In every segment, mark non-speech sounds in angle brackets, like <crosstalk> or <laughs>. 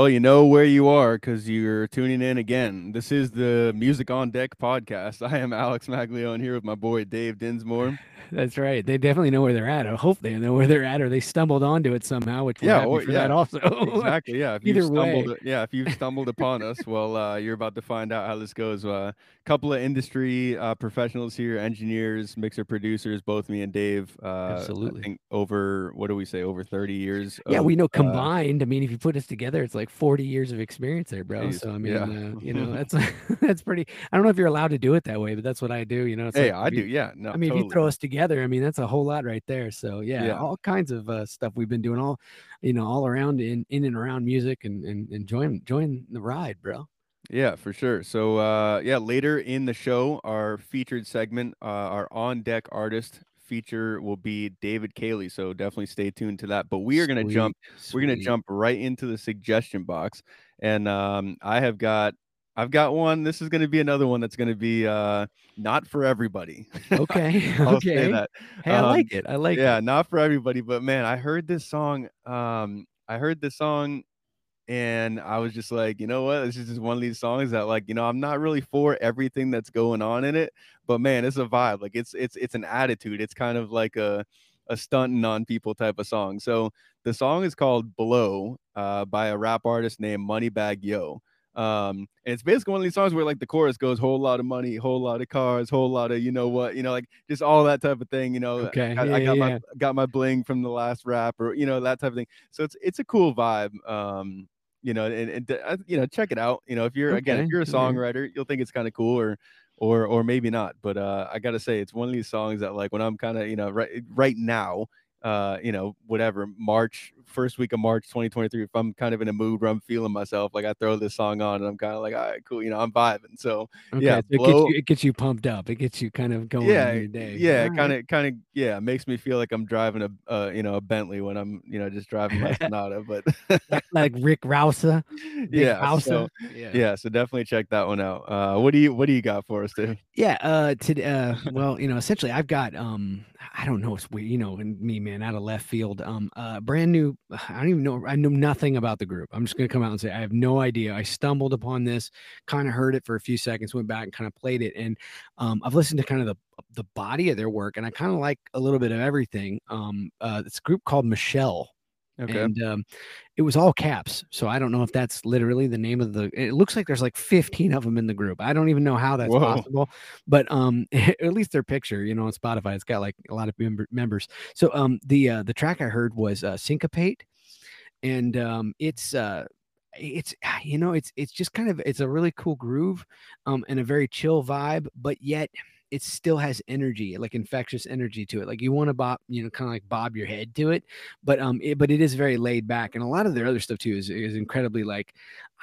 Well, you know where you are because you're tuning in again. This is the Music on Deck podcast. <laughs> I am Alex Maglione here with my boy Dave Dinsmore. That's right. They definitely know where they're at. I hope they know where they're at, or they stumbled onto it somehow. Which yeah, or, yeah, that also. <laughs> exactly. Yeah. If Either you stumbled, way. yeah, if you've stumbled upon us, <laughs> well, uh, you're about to find out how this goes. A uh, couple of industry uh, professionals here, engineers, mixer producers, both me and Dave. Uh, Absolutely. Over what do we say? Over 30 years. Yeah, of, we know uh, combined. I mean, if you put us together, it's like 40 years of experience there, bro. Jeez, So I mean, yeah. uh, <laughs> you know, that's that's pretty. I don't know if you're allowed to do it that way, but that's what I do. You know, it's hey, like I if do. you- Yeah. No. I mean, if you throw us together, I mean, that's a whole lot right there. So yeah, Yeah. all kinds of uh, stuff we've been doing, all you know, all around in in and around music, and and join join the ride, bro. Yeah, for sure. So, uh, yeah, later in the show, our featured segment, uh, our on deck artist feature will be David Caley. So definitely stay tuned to that. But we are going to Sweet, jump, we're going to jump right into the suggestion box. And um, I have got, I've got one. This is going to be another one that's going to be uh, not for everybody. Okay, <laughs> I'll say okay. that. Hey, I Um, like it. I like yeah, it. not for everybody, but man, I heard this song. Um, I heard this song and I was just like, you know what? This is just one of these songs that, like, you know, I'm not really for everything that's going on in it, but man, it's a vibe. Like, it's it's it's an attitude. It's kind of like a a stunting on people type of song. So the song is called "Blow" uh, by a rap artist named Moneybagg Yo. Um, and it's basically one of these songs where like the chorus goes whole lot of money, whole lot of cars, whole lot of you know what, you know, like just all that type of thing. You know, Okay, I, yeah, I got yeah, my got my bling from the last rap, or you know that type of thing. So it's it's a cool vibe. Um, you know, and, and uh, you know, check it out. You know, if you're again, if you're a songwriter, you'll think it's kind of cool, or or or maybe not. But uh, I gotta say, it's one of these songs that like when I'm kind of you know right right now, uh, you know, whatever March first week of March 2023, if I'm kind of in a mood where I'm feeling myself, like I throw this song on and I'm kind of like, all right, cool, you know, I'm vibing. So Okay, yeah, so it gets you it gets you pumped up. It gets you kind of going Yeah, in your day. yeah, kind of, kind of, yeah, it makes me feel like I'm driving a, uh, you know, a Bentley when I'm, you know, just driving my right. <laughs> Sonata. But like, like Rick Rousa, Big yeah, Rousa. so Yeah. yeah, so definitely check that one out. Uh, what do you, what do you got for us, dude? Yeah, uh to uh well, you know, essentially I've got um I don't know, it's weird, you know, and me man out of left field. Um uh brand new <sighs> I don't even know I know nothing about the group. I'm just gonna come out and say I have no idea. I stumbled upon this, kind of heard it for a few seconds, went back and kind of played it. And um I've listened to kind of the the body of their work and I kind of like a little bit of everything. Um uh it's a group called Michelle. Okay. And um, it was all caps. So I don't know if that's literally the name of the. It looks like there's like 15 of them in the group. I don't even know how that's Whoa. possible, but um, <laughs> at least their picture, you know, on Spotify, it's got like a lot of member, members. So um, the uh, the track I heard was uh, Syncopate, and um, it's uh, it's you know, it's it's just kind of it's a really cool groove, um, and a very chill vibe, but yet it still has energy, like infectious energy to it. Like you want to bob, you know, kind of like bob your head to it, but um, it, but it is very laid back, and a lot of their other stuff too is is incredibly like,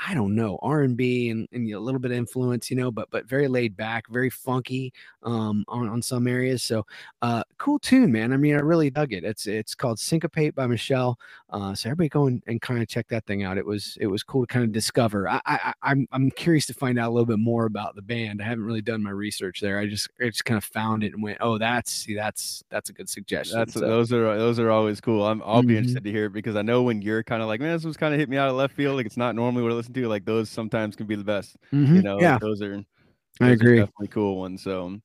I don't know, R and B and and a little bit of influence, you know, but but very laid back, very funky, um, on on some areas. So, uh, cool tune, man. I mean, I really dug it. It's it's called Syncopate by Michelle. Uh, so everybody go and, and kind of check that thing out. It was it was cool to kind of discover. I, I I'm I'm curious to find out a little bit more about the band. I haven't really done my research there. I just I just kind of found it and went, oh, that's see, that's that's a good suggestion. That's So, those are those are always cool. I'm I'll be Mhm. interested to hear it because I know when you're kind of like, man, this was kind of hit me out of left field. Like it's not normally what I listen to. Like those sometimes can be the best. You mhm, know, yeah, those are I those are agree. definitely cool ones. So,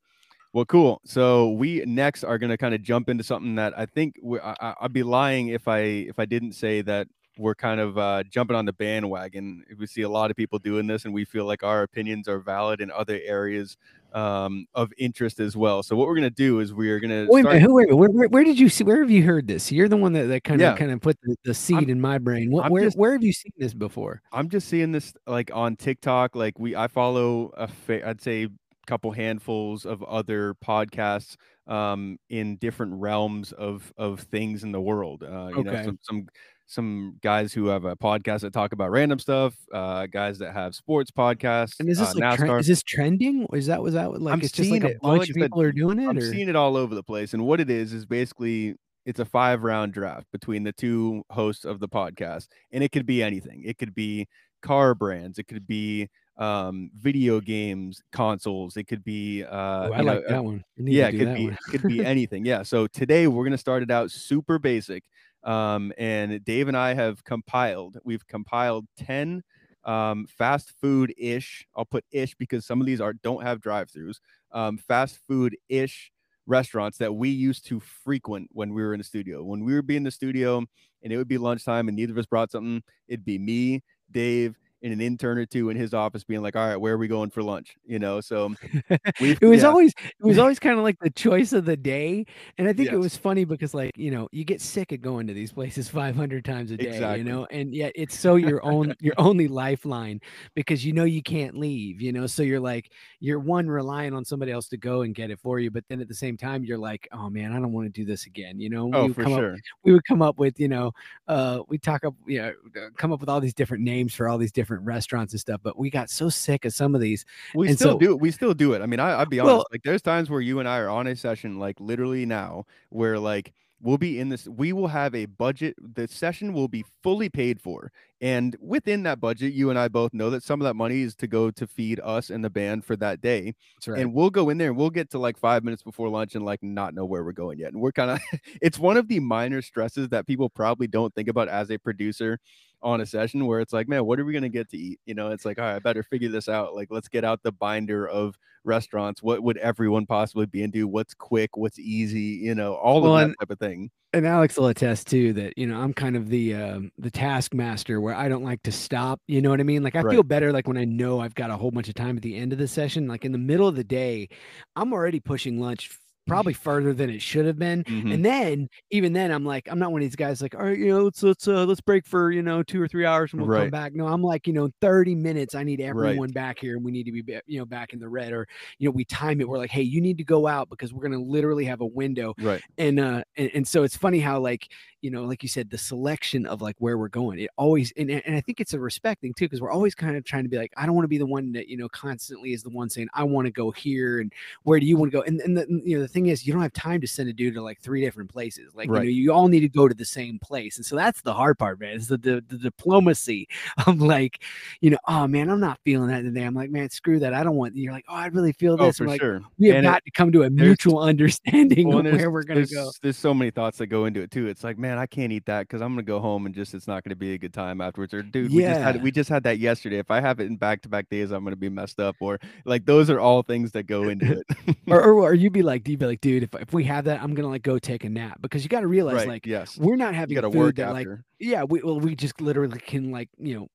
well, cool. So we next are gonna kind of jump into something that I think I, I- I'd be lying if I if I didn't say that we're kind of uh, jumping on the bandwagon. We see a lot of people doing this, and we feel like our opinions are valid in other areas um, of interest as well. So what we're gonna do is we are gonna Wait start. minute, wait where, where, where did you see? Where have you heard this? You're the one that, that kind of Yeah. kind of put the, the seed in my brain. What, where just- where have you seen this before? I'm just seeing this like on TikTok. Like we, I follow a, fa- I'd say, couple handfuls of other podcasts um, in different realms of of things in the world. Uh, you know, Okay. some some some guys who have a podcast that talk about random stuff. Uh, guys that have sports podcasts. And is this uh, like tre- is this trending? Is that was that like I'm it's just like a bunch like of people are doing it? I'm or? seeing it all over the place. And what it is is basically it's a five round draft between the two hosts of the podcast, and it could be anything. It could be car brands. It could be um video games consoles it could be uh Ooh, I you know, like uh, that one. Yeah it could be could <laughs> be anything yeah so today we're going to start it out super basic Um, and Dave and I have compiled. We've compiled ten um, fast food ish. I'll put ish because some of these are don't have drive throughs. Um, fast food ish restaurants that we used to frequent when we were in the studio. When we would be in the studio and it would be lunchtime and neither of us brought something, it'd be me, Dave, and an intern or two in his office being like, all right, where are we going for lunch? You know, so <laughs> it was yeah. always it was always <laughs> kind of like the choice of the day. And I think yes. it was funny because like, you know, you get sick of going to these places <laughs> 500 times a day, exactly. you know, and yet it's so your own your only lifeline because you know you can't leave, you know. So you're like you're one relying on somebody else to go and get it for you, but then at the same time you're like, oh man, I don't want to do this again, you know. Oh, for sure. Up, we would come up with, you know, uh we talk up, you know, come up with all these different names for all these different different restaurants and stuff, but we got so sick of some of these. We and still so, do. We still do it. I mean, I, I'll be honest. Well, like, there's times where you and I are on a session, like literally now, where like we'll be in this. We will have a budget. The session will be fully paid for, and within that budget, you and I both know that some of that money is to go to feed us and the band for that day. Right. And we'll go in there and we'll get to like five minutes before lunch and like not know where we're going yet. And we're kind of. <laughs> it's one of the minor stresses that people probably don't think about as a producer on a session where it's like, man, what are we gonna get to eat? You know, it's like, all right, I better figure this out. Like, let's get out the binder of restaurants. What would everyone possibly be into? What's quick? What's easy? You know, all well, of that and, type of thing. And Alex will attest too that you know I'm kind of the um, the taskmaster where I don't like to stop. You know what I mean? Like I right. feel better like when I know I've got a whole bunch of time at the end of the session. Like in the middle of the day, I'm already pushing lunch probably further than it should have been. Mm-hmm. And then even then, I'm like, I'm not one of these guys like, all right, you know, let's let's uh, let's break for you know two or three hours and we'll right. come back. No, I'm like, you know, 30 minutes. I need everyone right. back here, and we need to be you know back in the red, or you know, we time it. We're like, hey, you need to go out because we're gonna literally have a window. Right. And uh, and, and so it's funny how like you know, like you said, the selection of like where we're going. It always and, and I think it's a respect thing too, because we're always kind of trying to be like, I don't want to be the one that, you know, constantly is the one saying, I want to go here and where do you want to go? And and the you know, the thing is you don't have time to send a dude to like three different places. Like, right. you know, you all need to go to the same place. And so that's the hard part, man. Is the, the the diplomacy <laughs> of like, you know, oh man, I'm not feeling that today. I'm like, man, screw that. I don't want you're like, oh, I really feel oh, this. Oh, like, sure. we have and got it, to come to a mutual <laughs> understanding well, of where we're gonna there's, go. There's so many thoughts that go into it too. It's like, man, I can't eat that because I'm gonna go home and just it's not gonna be a good time afterwards. Or dude, yeah. we just had we just had that yesterday. If I have it in back to back days, I'm gonna be messed up. Or like those are all things that go into it. <laughs> or, or, or you be like, do you be like, dude, if, if we have that, I'm gonna like go take a nap because you got to realize right, like yes, we're not having you food work that after. like yeah we well we just literally can like you know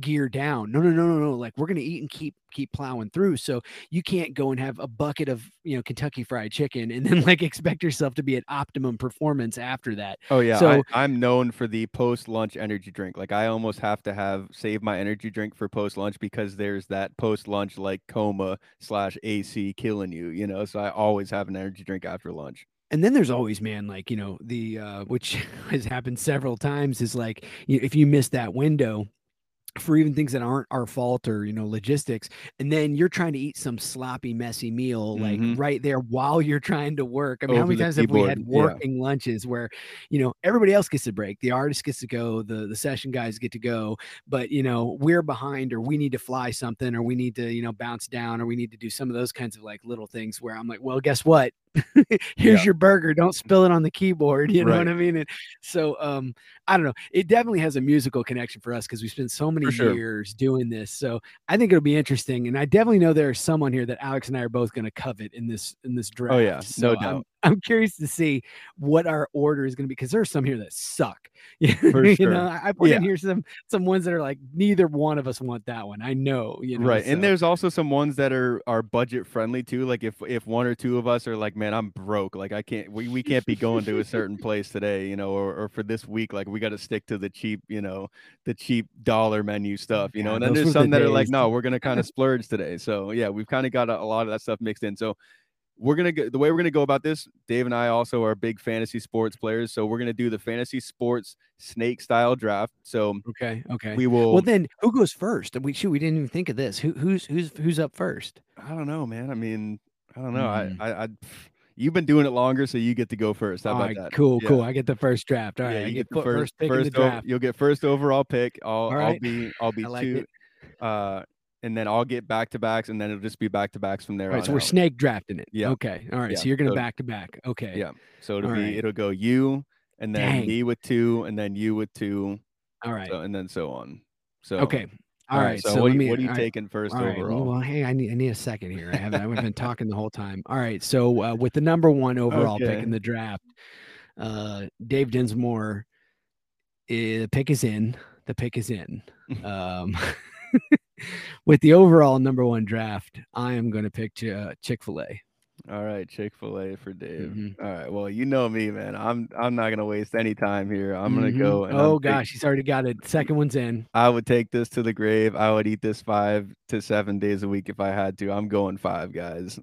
gear down. No no no no no like we're gonna eat and keep keep plowing through. So you can't go and have a bucket of you know Kentucky Fried Chicken and then <laughs> like expect yourself to be at optimum performance after that. Oh yeah, so I, am known for the post lunch energy drink. Like I almost have to have save my energy drink for post lunch because there's that post lunch like coma slash AC killing you. You know, so I always have an energy drink after lunch and then there's always man like you know the uh which <laughs> has happened several times is like you know, if you miss that window for even things that aren't our fault or you know logistics and then you're trying to eat some sloppy messy meal like mm-hmm. right there while you're trying to work i mean Over how many times have we had working yeah. lunches where you know everybody else gets a break the artist gets to go the the session guys get to go but you know we're behind or we need to fly something or we need to you know bounce down or we need to do some of those kinds of like little things where i'm like well guess what <laughs> here's yeah. your burger don't spill it on the keyboard you know right. what i mean and so um i don't know it definitely has a musical connection for us because we spent so many years doing this so i think it'll be interesting and i definitely know there's someone here that alex and i are both going to covet in this in this draft oh yeah so no doubt I'm, I'm curious to see what our order is going to be because there's some here that suck. <laughs> For you know, I put yeah. in here some some ones that are like neither one of us want that one. I know, you know. Right, so. and there's also some ones that are are budget friendly too. Like if if one or two of us are like, man, I'm broke. Like I can't, we, we can't be going to a certain <laughs> place today, you know, or, or for this week, like we got to stick to the cheap, you know, the cheap dollar menu oh, stuff, you know. And then there's some the that days. are like, no, we're gonna kind of <laughs> splurge today. So yeah, we've kind of got a, a lot of that stuff mixed in. So we're gonna go the way we're gonna go about this. Dave and I also are big fantasy sports players, so we're gonna do the fantasy sports snake style draft. So okay, okay, we will. Well, then who goes first? We shoot. We didn't even think of this. Who who's who's who's up first? I don't know, man. I mean, I don't know. Mm. I, I I you've been doing it longer, so you get to go first. How about that? Cool, yeah. cool. I get the first draft. All right, yeah, you get, get the first, first pick first in the draft. you'll get first overall pick. I'll right. I'll be I'll be like two. It. Uh, and then I'll get back to backs, and then it'll just be back to backs from there. All right, so we're out. snake drafting it. Yeah. Okay. All right. Yeah. So you're gonna so, back to back. Okay. Yeah. So it'll All be right. it'll go you, and then Dang. me with two, and then you with two, All right. so, and then so on. So okay. All right. So, So, what, are me. you, what are you all right, taking first all right, overall? Well, hey, I need I need a second here. I haven't I haven't been <laughs> talking the whole time. All right. So uh, with the number one overall pick in the draft, uh, Dave Dinsmore, eh, the pick is in. The pick is in. <laughs> Um, <laughs> with the overall number one draft, I am going to pick Ch- uh, Chick Fil A. All right, Chick Fil A for Dave. Mhm. All right. Well, you know me, man. I'm I'm not gonna waste any time here. I'm gonna Mhm. go. And I'm Oh taking- gosh, he's already got it. Second one's in. I would take this to the grave. I would eat this five to seven days a week if I had to. I'm going five guys.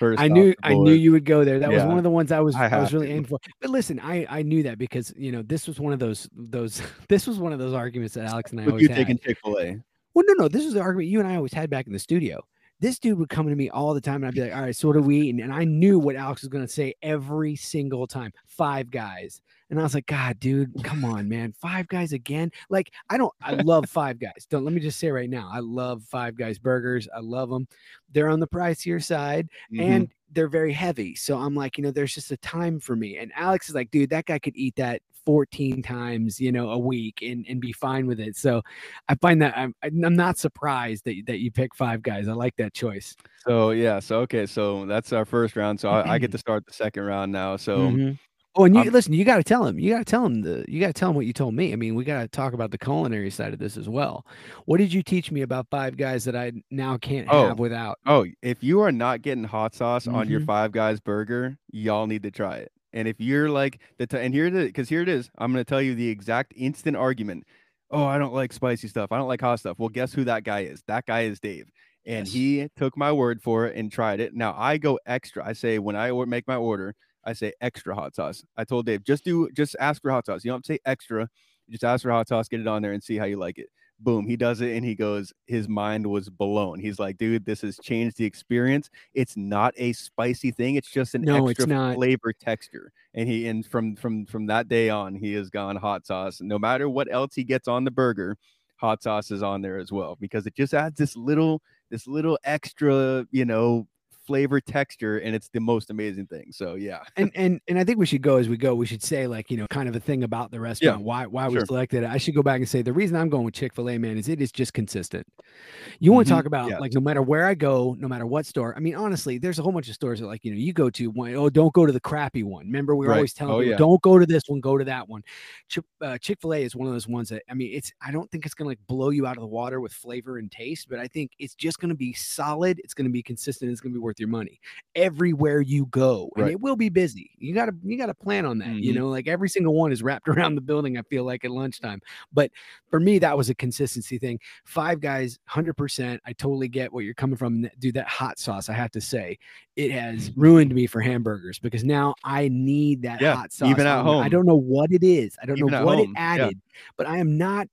First, I knew I knew you would go there. That was one of the ones I was I I, was really aiming for. But listen, I I knew that because you know this was one of those those <laughs> this was one of those arguments that Alex and I always you had. taking Chick Fil A? Well, no, no, this is the argument you and I always had back in the studio. This dude would come to me all the time, and I'd be like, "All right, so what are we eating?" And I knew what Alex was going to say every single time: Five Guys. And I was like, "God, dude, come on, man, Five Guys again?" Like, I don't, I <laughs> love Five Guys. Don't let me just say right now, I love Five Guys burgers. I love them. They're on the pricier side, Mhm. and they're very heavy. So I'm like, you know, there's just a time for me. And Alex is like, dude, that guy could eat that 14 times, you know, a week and, and be fine with it. So I find that I'm, I'm not surprised that, that you pick five guys. I like that choice. so yeah. So okay. So that's our first round. So I, I get <clears throat> to start the second round now. So Mhm. Oh, and you listen, you got to tell him, you got to tell him the, you got to tell him what you told me. I mean, we got to talk about the culinary side of this as well. What did you teach me about five guys that I now can't Oh. have without? Oh, if you are not getting hot sauce on your Mhm. Five Guys burger, y'all need to try it. And if you're like the t- and here it is, because here it is, I'm gonna tell you the exact instant argument. Oh, I don't like spicy stuff. I don't like hot stuff. Well, guess who that guy is? That guy is Dave, and Yes. he took my word for it and tried it. Now I go extra. I say when I make my order, I say extra hot sauce. I told Dave just do just ask for hot sauce. You don't have to say extra. Just ask for hot sauce, get it on there, and see how you like it boom he does it and he goes his mind was blown. He's like dude this has changed the experience. It's not a spicy thing it's just an No, it's extra not. flavor texture. And he and from from from that day on he has gone hot sauce. No matter what else he gets on the burger hot sauce is on there as well because it just adds this little this little extra you know flavor texture and it's the most amazing thing so yeah and and and I think we should go as we go. We should say like you know kind of a thing about the restaurant. Why why we selected it. I should go back and say the reason I'm going with Chick Fil A man is it is just consistent. You want to talk about like no matter where I go, no matter what store. I mean honestly, there's a whole bunch of stores that like you know you go to one. Oh, don't go to the crappy one. Remember we were Right. always telling Oh, people yeah. don't go to this one, go to that one. Chick uh, Chick Fil A is one of those ones that I mean it's I don't think it's gonna like blow you out of the water with flavor and taste, but I think it's just gonna be solid. It's gonna be consistent. It's gonna be worth your money. Everywhere you go and Right. it will be busy. You gotta you gotta plan on that you Mhm. know like every single one is wrapped <laughs> around the building i feel like at lunchtime. But for me that was a consistency thing. Five guys 100% i totally get what you're coming from dude that hot sauce i have to say it has ruined me for hamburgers because now i need that Yeah, hot sauce even at home i don't know what it is. I don't Even know what home, it yeah. added but i am not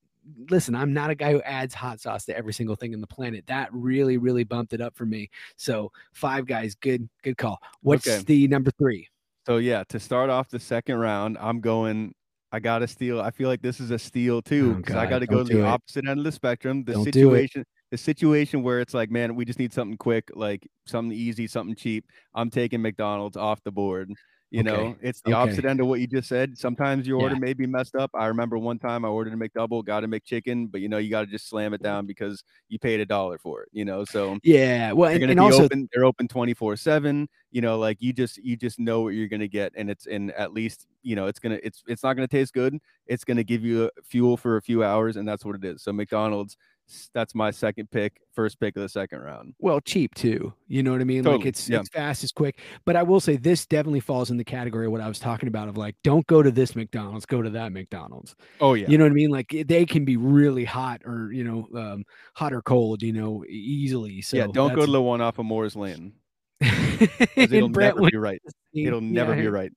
listen i'm not a guy who adds hot sauce to every single thing in the planet that really really bumped it up for me so five guys good good call what's Okay. the number three So yeah, to start off the second round, I'm going. I got to steal. I feel like this is a steal too Oh, because I got to go to the it. opposite end of the spectrum. The Don't do it. situation, the situation where it's like, man, we just need something quick, like something easy, something cheap. I'm taking McDonald's off the board. You Okay, know, it's the okay. opposite end of what you just said. Sometimes your order Yeah. may be messed up. I remember one time I ordered a McDouble, got a McChicken, but you know, you got to just slam it mm-hmm. down because you paid a dollar for it. You know, so yeah well they're and, gonna and be also open they're open 24 7 you know like you just you just know what you're gonna get and it's in at least you know it's gonna it's it's not gonna taste good it's gonna give you fuel for a few hours and that's what it is so mcdonald's that's my second pick first pick of the second round. Well cheap too you know what i mean? Like it's yeah. it's fast it's quick. But i will say this definitely falls in the category of what i was talking about of like don't go to this mcdonald's go to that mcdonald's. Oh yeah. You know what i mean? Like they can be really hot or you know um hot or cold you know easily. So yeah don't go to the one off of moore's Lane. <laughs> it'll never be right. it'll never yeah, be right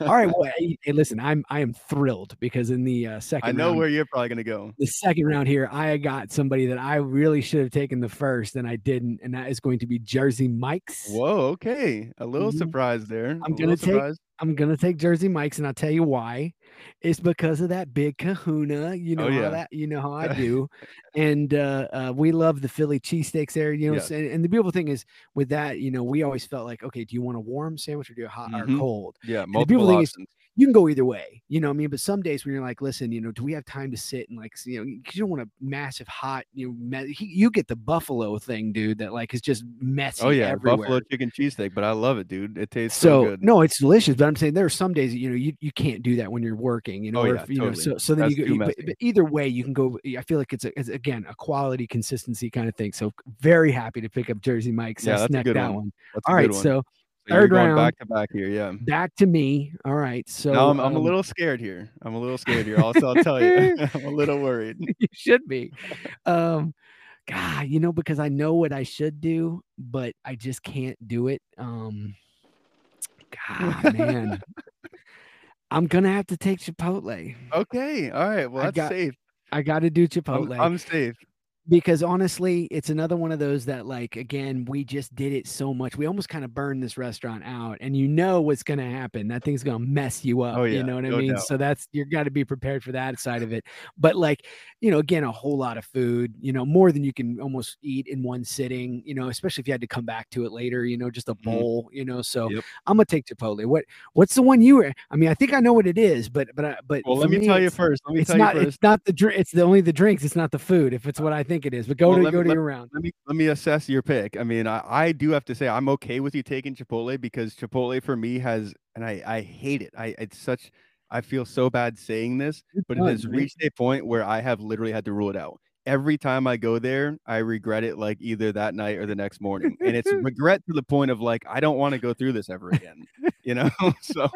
all right well hey, hey, listen i'm i am thrilled because in the uh, second i know round, where you're probably gonna go the second round here, I got somebody that I really should have taken the first, and I didn't, and that is going to be Jersey Mike's. whoa okay a little Mhm. surprised there I'm gonna take- surprised. I'm gonna take Jersey Mike's, and I'll tell you why. It's because of that big Kahuna. You know Oh, how that. You know how I <laughs> do, and uh, uh, we love the Philly cheesesteaks there. You know, Yeah. and, and the beautiful thing is with that, you know, we always felt like, okay, do you want a warm sandwich or do you a hot Mhm. or cold? yeah the multiple thing is- options you can go either way, you know what I mean? But some days when you're like, listen, you know, do we have time to sit and like, you know, you don't want a massive hot, you know, me- he, you get the buffalo thing, dude, that like is just oh, messy. Oh yeah, everywhere. buffalo chicken cheesesteak, but I love it, dude. It tastes So, so, good. no, it's delicious, but I'm saying there are some days you know you, you can't do that when you're working, you know, Oh, yeah, if, you know, totally. so so then That's you go, but, but either way you can go. I feel like it's, a, it's again a quality consistency kind of thing. So very happy to pick up Jersey Mike's. Uh, yeah, that's a good that one. one. That's a All right, one. so So you're third going round. back to back here, yeah. back to me. All right, so now I'm, I'm a um, little scared here. I'm a little scared here. Also, I'll tell you, <laughs> <laughs> I'm a little worried. <laughs> you should be. Um, God, you know, because I know what I should do, but I just can't do it. Um, God, man, I'm gonna have to take Chipotle. Okay, all right. Well, I that's got- safe. I got to do I'm, Chipotle I'm safe. Because honestly, it's another one of those that, like, again, we just did it so much. We almost kind of burned this restaurant out, and you know what's going to happen. That thing's going to mess you up. Oh, yeah. You know what I mean? doubt. So that's you got to be prepared for that side of it. But like, you know, again, a whole lot of food. You know, more than you can almost eat in one sitting. You know, especially if you had to come back to it later. You know, just a Mhm. bowl. You know, so Yep. I'm gonna take Chipotle. What What's the one you were? I mean, I think I know what it is, but but I- but Well, let me tell you first. Let me it's tell not. you It's first. not the drink. It's the only the drinks. It's not the food. If it's what I think it is, but go Well, to go me- to let- your round. Let me let me assess your pick. I mean, I, I do have to say I'm okay with you taking Chipotle because Chipotle for me has, and I I hate it. I it's such. I feel so bad saying this, but it has man. reached a point where I have literally had to rule it out. Every time I go there, I regret it like either that night or the next morning. And it's <laughs> regret to the point of like I don't want to go through this ever again. You know? <laughs> so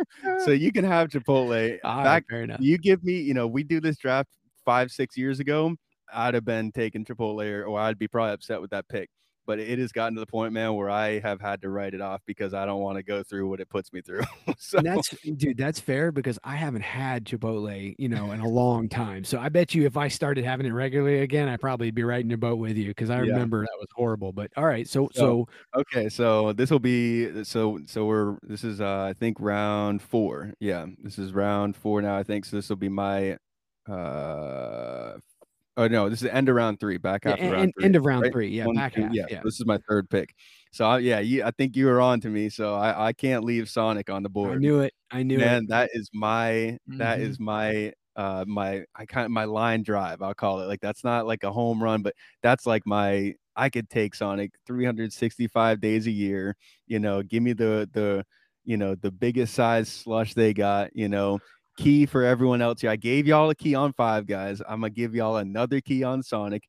so <laughs> you can have Chipotle. All right, Back fair enough. you give me, you know, we do this draft five, six years ago. I'd have been taking Chipotle or, or I'd be probably upset with that pick. But it has gotten to the point, man, where I have had to write it off because I don't want to go through what it puts me through. <laughs> so And that's dude, that's fair because I haven't had Chipotle, you know, in a long time. So I bet you if I started having it regularly again, I'd probably be right in the boat with you because I Yeah. remember that was horrible. But all right, so So- so okay, so this will be so so we're this is uh I think round four. Yeah, this is round four now, I think. So this will be my uh oh no, this is end of round three, back yeah, after en- round en- three. end of round right? three, yeah, One, back two, half, yeah, yeah. This is my third pick. So I, yeah, you, I think you were on to me. So I, I can't leave Sonic on the board. I knew it. I knew it. Man, that is my that Mhm. is my uh my I kind of my line drive, I'll call it. Like that's not like a home run, but that's like my I could take Sonic 365 days a year, you know, give me the the you know the biggest size slush they got, you know, key for everyone else here. I gave y'all a key on five guys. I'm gonna give y'all another key on Sonic.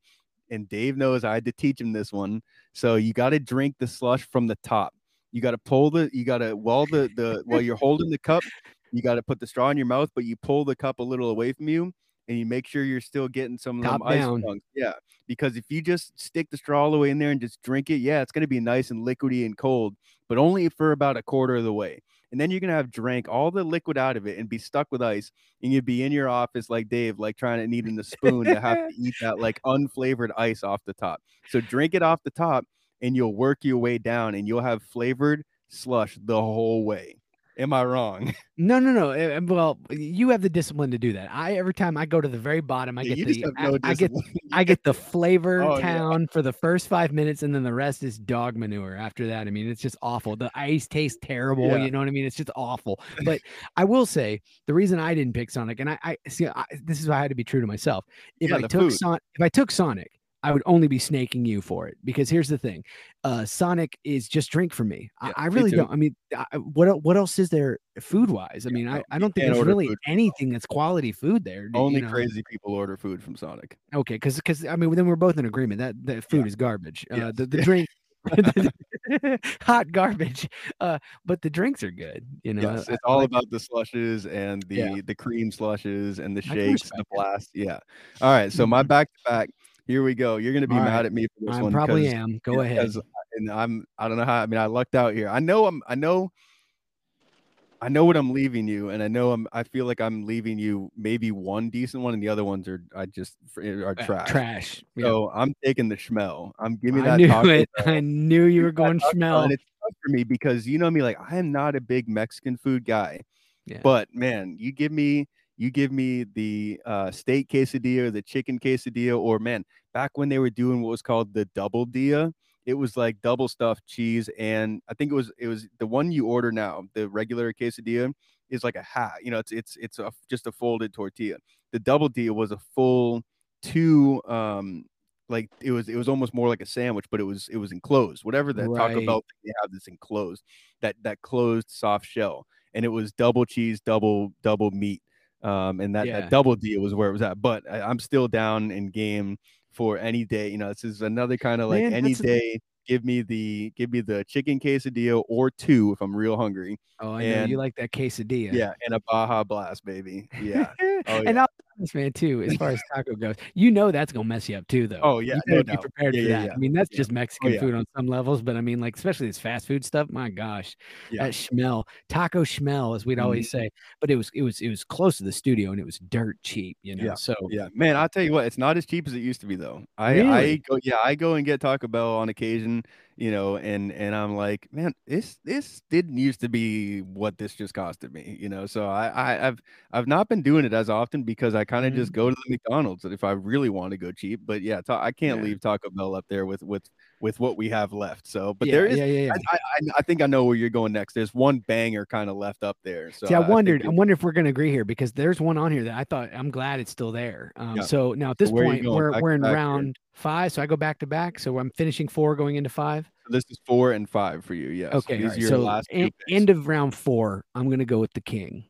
And Dave knows I had to teach him this one. So you got to drink the slush from the top. You got to pull the, you got to, while the, the, while you're holding the cup, you got to put the straw in your mouth, but you pull the cup a little away from you and you make sure you're still getting some of them ice down. chunks. Yeah. Because if you just stick the straw all the way in there and just drink it, yeah, it's going to be nice and liquidy and cold, but only for about a quarter of the way. And then you're going to have drank all the liquid out of it and be stuck with ice. And you'd be in your office like Dave, like trying to needing the spoon to have to eat that like <laughs> unflavored ice off the top. So drink it off the top and you'll work your way down and you'll have flavored slush the whole way. Am I wrong? <laughs> No, no, no. eh, eh, Well, you have the discipline to do that. I every time I go to the very bottom, I Yeah, get the have I- I get. <laughs> I get the flavor Oh, yeah. town for the first five minutes, and then the rest is dog manure. After that, I mean, it's just awful. The ice tastes terrible. Yeah. You know what I mean? It's just awful. But I will say the reason I didn't pick Sonic, and I, I see, I, this is why I had to be true to myself. If Yeah, I took. Son, if I took Sonic, I would only be snaking you for it because here's the thing, uh, Sonic is just drink for me. Yeah, I, I really too. don't. I mean, I, what what else is there food wise? I Yeah, mean, I, I don't think there's really anything that's quality food there. d- you Only know? crazy people order food from Sonic. Okay, because because I mean, then we're both in agreement that the food is garbage. Uh, the the drink, <laughs> <laughs> hot garbage. Uh, but the drinks are good. You know, Yes, it's all like- about the slushes and the Yeah. the cream slushes and the shakes, the blast. Yeah. All right. So my Mhm. back to back. Here we go. You're gonna be All mad right. at me for this I one. probably am. Go ahead. And I'm I don't know how I mean I lucked out here. I know I'm I know I know what I'm leaving you, and I know I'm I feel like I'm leaving you maybe one decent one, and the other ones are I just are Uh, trash. Trash. Yeah. So I'm taking the schmel. I'm giving me I that knew it. Bell. I knew you were going smell. And it's tough for me because you know me, like I am not a big Mexican food guy. Yeah. But man, you give me you give me the uh, steak quesadilla, the chicken quesadilla, or man, back when they were doing what was called the double dia, it was like double stuffed cheese, and I think it was it was the one you order now, the regular quesadilla. is like a hat. You know, it's it's it's a just a folded tortilla. The double deal was a full two um like it was it was almost more like a sandwich, but it was it was enclosed. Whatever that Taco Right. Bell thing they have this enclosed, that that closed soft shell, and it was double cheese, double double meat, um, and that Yeah. that double deal was where it was at. But I, I'm still down in game for any day. You know, this is another kind of like Man, any that's a- day. Give me the give me the chicken quesadilla or two if I'm real hungry. Oh, I know you like that quesadilla. Yeah, and a Baja Blast, baby. Yeah. <laughs> Oh, and I'll honest, man, too, as far as taco goes, you know that's gonna mess you up too, though. Oh, yeah, you no be doubt. prepared Yeah, for yeah, that. yeah. I mean, that's just Mexican yeah. food on some levels, but I mean, like especially this fast food stuff. My gosh, Yeah. that smell, taco smell, as we'd always Mm-hmm. say. But it was it was it was close to the studio and it was dirt cheap, you know. Yeah, So Yeah, man, I'll tell you what, it's not as cheap as it used to be though. I I go yeah, I go and get Taco Bell on occasion, you know, and and I'm like, man, this this didn't used to be what this just costed me, you know. So I, I I've I've not been doing it as often because I kind of just go to the McDonald's if I really want to go cheap. But yeah, ta- I can't Yeah. leave Taco Bell up there with with with what we have left. So, but yeah, there is. yeah, yeah, yeah. I, I, I think I know where you're going next. There's one banger kind of left up there. So See, I wondered. I wonder if we're going to agree here because there's one on here that I thought I'm glad it's still there. Um. So now at this you point, we're we're in round five, so I go back to back. So I'm finishing four, going into five. this is four and five for you. Yes. Okay, These all right, so end of round four, I'm going to go with the King,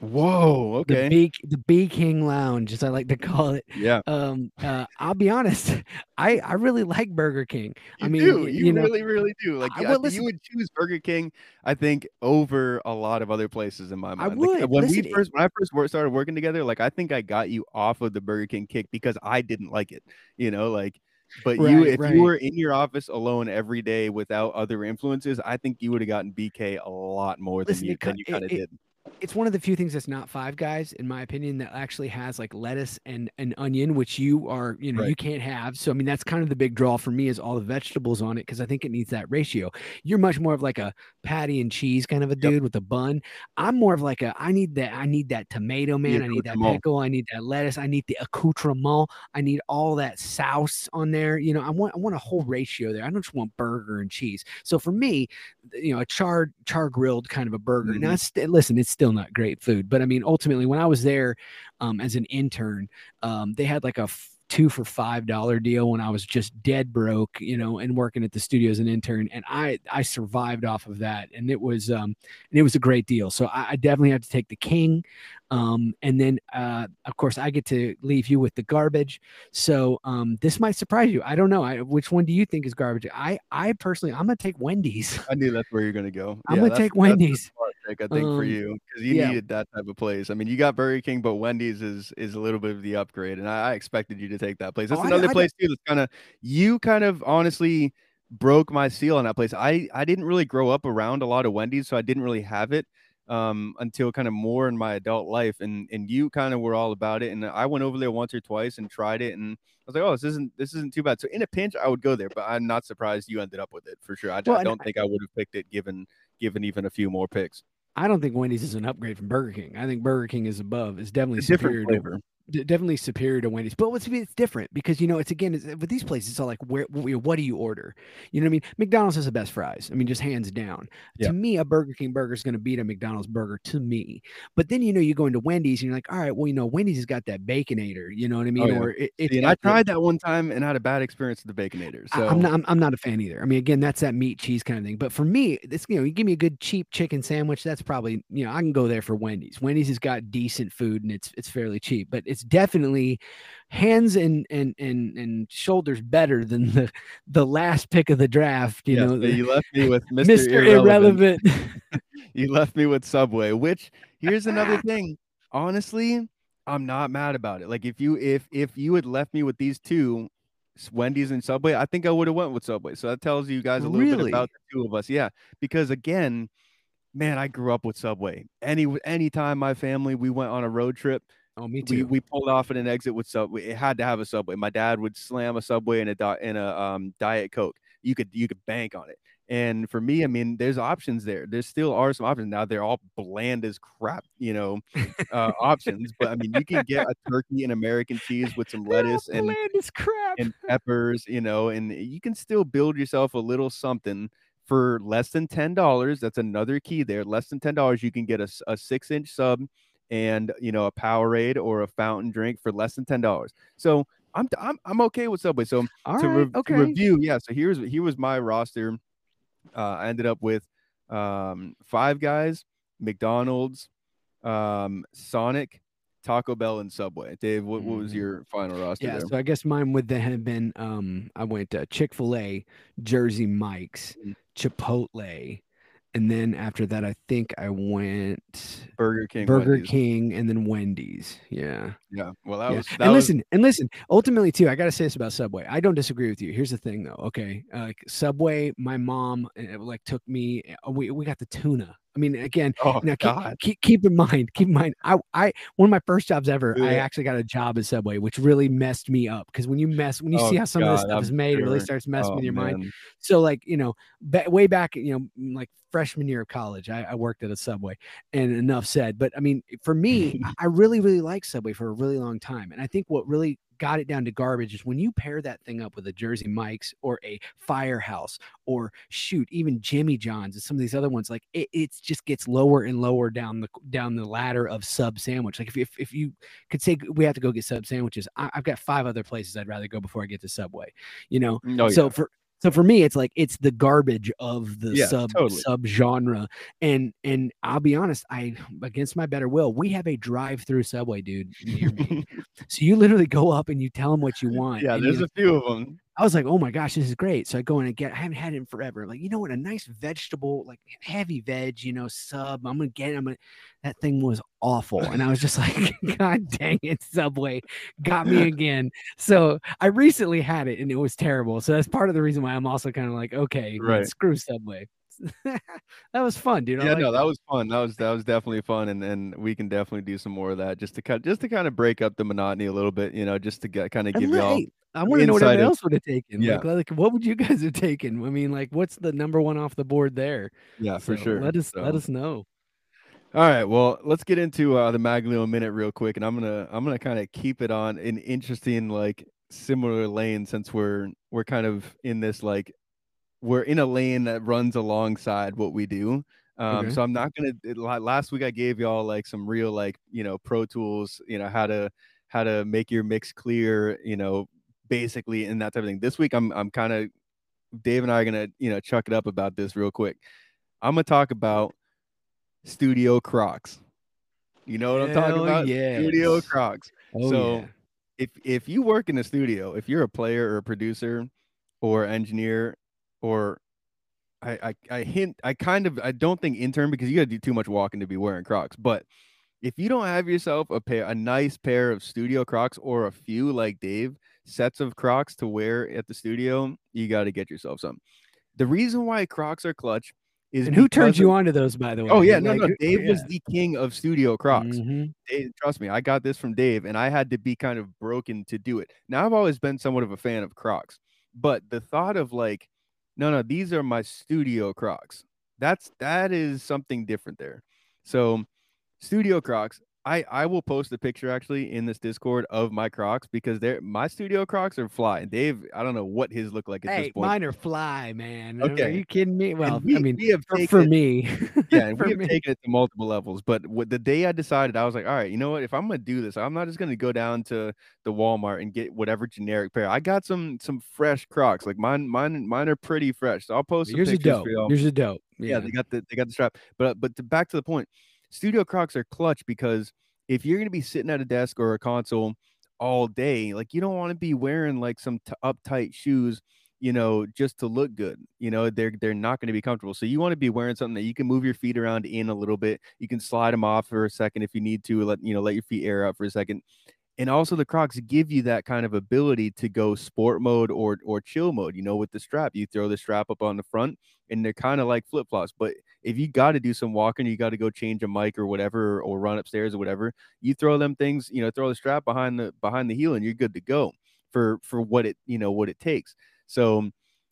Whoa. the Okay. The B King Lounge, as I like to call it. yeah. Um, uh, I'll be honest, <laughs> I I really like Burger King. You I mean, do. You, you know, really, really do. Like, I I listen- you would choose Burger King, I think, over a lot of other places in my mind. Like, would. when Listen, we first, when I first started working together, like, I think I got you off of the Burger King kick because I didn't like it. You know, like, but you, if right. you were in your office alone every day without other influences, I think you would have gotten BK a lot more than Listen, you it co- than you kind of did. It's one of the few things that's not Five Guys, in my opinion, that actually has like lettuce and an onion, which you are, you know, Right. you can't have. So I mean, that's kind of the big draw for me is all the vegetables on it because I think it needs that ratio. You're much more of like a patty and cheese kind of a Yep. dude with a bun. I'm more of like a I need that I need that tomato man, I need that pickle, I need that lettuce, I need the accoutrement, I need all that sauce on there. You know, I want I want a whole ratio there. I don't just want burger and cheese. So for me, you know, a charred char grilled kind of a burger. Now, Mhm. it's st- listen, it's still not great food, but I mean, ultimately, when I was there um, as an intern, um, they had like a two for five dollar deal when I was just dead broke, you know, and working at the studio as an intern, and I I survived off of that, and it was um and it was a great deal. So I, I definitely have to take the king, um, and then uh, of course I get to leave you with the garbage. So um, this might surprise you. I don't know. I, which one do you think is garbage? I I personally I'm gonna take Wendy's. I knew that's where you're gonna go. <laughs> I'm Yeah, gonna take Wendy's. pick, I think for Um, you because you yeah. needed that type of place. I mean, you got Burger King, but Wendy's is is a little bit of the upgrade, and I, I expected you to take that place. That's Oh, another I- place too. That's kind of you kind of honestly broke my seal on that place. I I didn't really grow up around a lot of Wendy's, so I didn't really have it um until kind of more in my adult life and and you kind of were all about it and I went over there once or twice and tried it and I was like oh this isn't this isn't too bad so in a pinch I would go there but I'm not surprised you ended up with it for sure I, Well, I don't think I would have picked it given given even a few more picks I don't think Wendy's is an upgrade from Burger King. I think Burger King is above. It's definitely It's different superior. To, flavor definitely superior to Wendy's. But what's it's different because you know it's again it's, uh, with these places. It's all like where what, do you order? You know what I mean? McDonald's has the best fries. I mean, just hands down. Yeah. To me, a Burger King burger is going to beat a McDonald's burger to me. But then you know you go into Wendy's and you're like, all right, well you know Wendy's has got that baconator. You know what I oh, mean? Oh, yeah. Or it, it's See, and I tried that one time and had a bad experience with the baconator so I'm not. I'm, I'm not a fan either. I mean, again, that's that meat cheese kind of thing. But for me, it's you know, you give me a good cheap chicken sandwich. That's probably you know I can go there for Wendy's. Wendy's has got decent food and it's it's fairly cheap. But it's definitely hands and and and and shoulders better than the the last pick of the draft. You Yes, know, you left me with <laughs> Mr. Mr. Irrelevant. Irrelevant. <laughs> <laughs> you left me with Subway, which here's another thing. Honestly, I'm not mad about it. Like if you if if you had left me with these two, Wendy's and Subway, I think I would have went with Subway. So that tells you guys a little bit about the two of us. Yeah, because again, man, I grew up with Subway. Any anytime my family we went on a road trip, oh, me too. we pulled off at an exit with Subway. It had to have a Subway. My dad would slam a Subway in a di- in a um, Diet Coke. You could you could bank on it. And for me, I mean, there's options there. There still are some options. Now they're all bland as crap, you know, <laughs> uh, options. But I mean, you can get a turkey and American cheese with some lettuce and Bland as crap. and peppers, you know, and you can still build yourself a little something for less than ten dollars. That's another key there. Less than ten dollars, you can get a, a six inch sub and you know a Powerade or a fountain drink for less than ten dollars. So I'm I'm I'm okay with Subway. So All to, right, re- to okay. review, yeah. So here's here was my roster. Uh, I ended up with um, Five Guys, McDonald's, um, Sonic, Taco Bell, and Subway. Dave, what, what was Mhm. your final roster Yeah, there? so I guess mine would then have been um I went uh, Chick Fil A, Jersey Mike's, Mhm. Chipotle, and then after that I think I went Burger King, Burger Wendy's. King, and then Wendy's. Yeah. Yeah. Well, that Yeah. was that and was listen, and listen. Ultimately, too, I gotta say this about Subway. I don't disagree with you. Here's the thing, though. Okay, uh, like Subway, my mom uh, like took me. Uh, we we got the tuna. I mean, again, oh now keep, god. keep keep in mind, keep in mind. I I one of my first jobs ever. I actually got a job at Subway, which really messed me up because when you mess, when you Oh, see how some of this stuff is I'm made, it really starts messing Oh, with your mind. So like you know, ba- way back, you know, like freshman year of college, I, I worked at a Subway, and enough said. But I mean, for me, <laughs> I- I really really liked Subway for a really long time, and I think what really got it down to garbage is when you pair that thing up with a Jersey Mike's or a Firehouse or shoot even Jimmy John's and some of these other ones, like it it's just gets lower and lower down the down the ladder of sub sandwich. Like if if, if you could say we have to go get sub sandwiches, I, I've got five other places I'd rather go before I get to Subway. You know, No, so for so for me, it's like it's the garbage of the Yeah, sub totally. sub genre, and and I'll be honest, I against my better will, we have a drive through Subway, dude, near me. <laughs> so you literally go up and you tell them what you <laughs> want. yeah, there's a few of them. I was like, oh my gosh, this is great. So I go in and get, I haven't had it in forever. Like, you know what? A nice vegetable, like heavy veg, you know, sub. I'm gonna get it. I'm gonna that thing was awful. And I was just <laughs> like, God dang it, Subway got me <laughs> again. So I recently had it and it was terrible. So that's part of the reason why I'm also kind of like, okay, Right. screw Subway. <laughs> that was fun, dude. I yeah, no, that was fun. That was that was definitely fun, and and we can definitely do some more of that just to cut just to kind of break up the monotony a little bit, you know, just to get kind of give y'all. I want to know what everyone else would have taken. Yeah. Like, like, what would you <laughs> guys have taken? I mean, like, what's the number one off the board there? Yeah, for sure. Let us let us know. All right, well, let's get into uh, the Maglio minute real quick, and I'm gonna I'm gonna kind of keep it on an interesting like similar lane since we're we're kind of in this like we're in a lane that runs alongside what we do. Um, Okay. so I'm not gonna. it- Last week I gave y'all like some real like you know pro tools, you know how to how to make your mix clear, you know, basically and that type of thing. This week I'm I'm kind of Dave and I are gonna you know chuck it up about this real quick. I'm gonna talk about Studio Crocs. You know what I'm talking about? about? Studio. Crocs. Oh, so yeah. if if you work in a studio, if you're a player or a producer or engineer or I, I I hint I kind of I don't think intern because you gotta do too much walking to be wearing Crocs. But if you don't have yourself a pair a nice pair of studio Crocs or a few like Dave sets of Crocs to wear at the studio, you got to get yourself some. The reason why Crocs are clutch is And who turned you of- on to those, by the way? Oh yeah, no, Like, no. Dave was the king of studio Crocs. Mhm. Dave, trust me, I got this from Dave, and I had to be kind of broken to do it. Now I've always been somewhat of a fan of Crocs, but the thought of like, no, no, these are my studio Crocs. That's that is something different there. So, studio Crocs. I I will post a picture actually in this Discord of my Crocs because they're my studio Crocs are fly. And Dave, I don't know what his look like at Hey, this point. mine are fly, man. Are you kidding me? Well, we, I mean, we have for, taken for me, yeah, <laughs> for we have me. taken it to multiple levels. But what the day I decided, I was like, all right, you know what? If I'm gonna do this, I'm not just gonna go down to the Walmart and get whatever generic pair. I got some some fresh Crocs. Like mine, mine, mine are pretty fresh. So I'll post are pictures dope. Yours are dope. yeah. Yeah. they got the they got the strap. But but to, back to the point, studio Crocs are clutch because if you're gonna be sitting at a desk or a console all day, like you don't want to be wearing like some t- uptight shoes you know, just to look good. You know, they're they're not going to be comfortable. So you want to be wearing something that you can move your feet around in a little bit. You can slide them off for a second if you need to. Let you know, let your feet air out for a second. And also the Crocs give you that kind of ability to go sport mode or or chill mode. You know, with the strap, you throw the strap up on the front, and they're kind of like flip flops. But if you got to do some walking, you got to go change a mic or whatever, or, run upstairs or whatever. You throw them things, you know, throw the strap behind the behind the heel, and you're good to go for for what it you know what it takes. So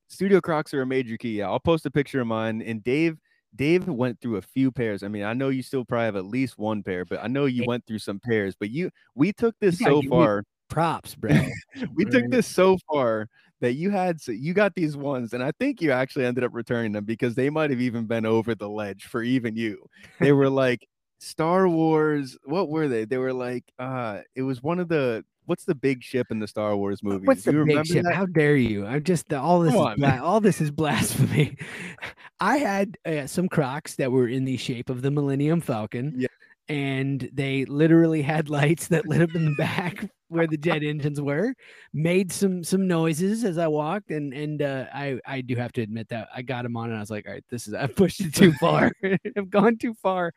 studio Crocs are a major key. Yeah, I'll post a picture of mine. And Dave, Dave went through a few pairs. I mean, I know you still probably have at least one pair, but I know you went through some pairs. But you, we took this so far. props, bro. <laughs> we took this so far that you had so you got these ones, and I think you actually ended up returning them because they might have even been over the ledge for even you. They were <laughs> like Star Wars. What were they? They were like uh it was one of the what's the big ship in the Star Wars movie? What's Do the you big ship? that? How dare you? I'm just all this. Come is on, all this is <laughs> blasphemy. <laughs> I had uh, some Crocs that were in the shape of the Millennium Falcon. Yeah. And they literally had lights that lit up in the <laughs> back where the jet engines were. Made some some noises as I walked, and and uh, I I do have to admit that I got him on, and I was like, all right, this is I pushed it too far. <laughs> I've gone too far.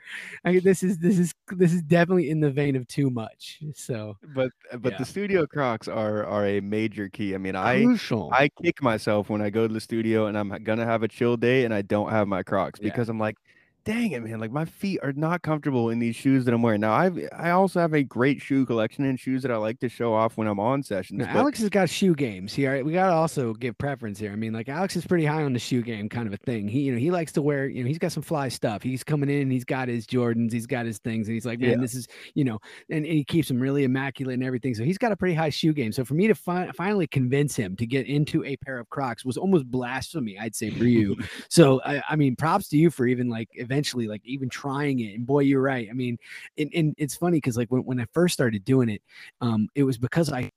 I, this is this is this is definitely in the vein of too much. So But but Yeah. the studio Crocs are are a major key. I mean, I crucial. I kick myself when I go to the studio and I'm gonna have a chill day and I don't have my Crocs Yeah. because I'm like, dang it, man! Like my feet are not comfortable in these shoes that I'm wearing. Now I've I also have a great shoe collection and shoes that I like to show off when I'm on sessions. Now, but Alex has got shoe games here. We gotta also give preference here. I mean, like Alex is pretty high on the shoe game, kind of a thing. He, you know, he likes to wear. You know, he's got some fly stuff. He's coming in. He's got his Jordans. He's got his things, and he's like, man, Yeah. this is, you know, and, and he keeps them really immaculate and everything. So he's got a pretty high shoe game. So for me to fi- finally convince him to get into a pair of Crocs was almost blasphemy, I'd say, for you. <laughs> so I, I mean, props to you for even like eventually like even trying it. And boy, you're right. I mean, and, and it's funny because like when, when I first started doing it, um, it was because I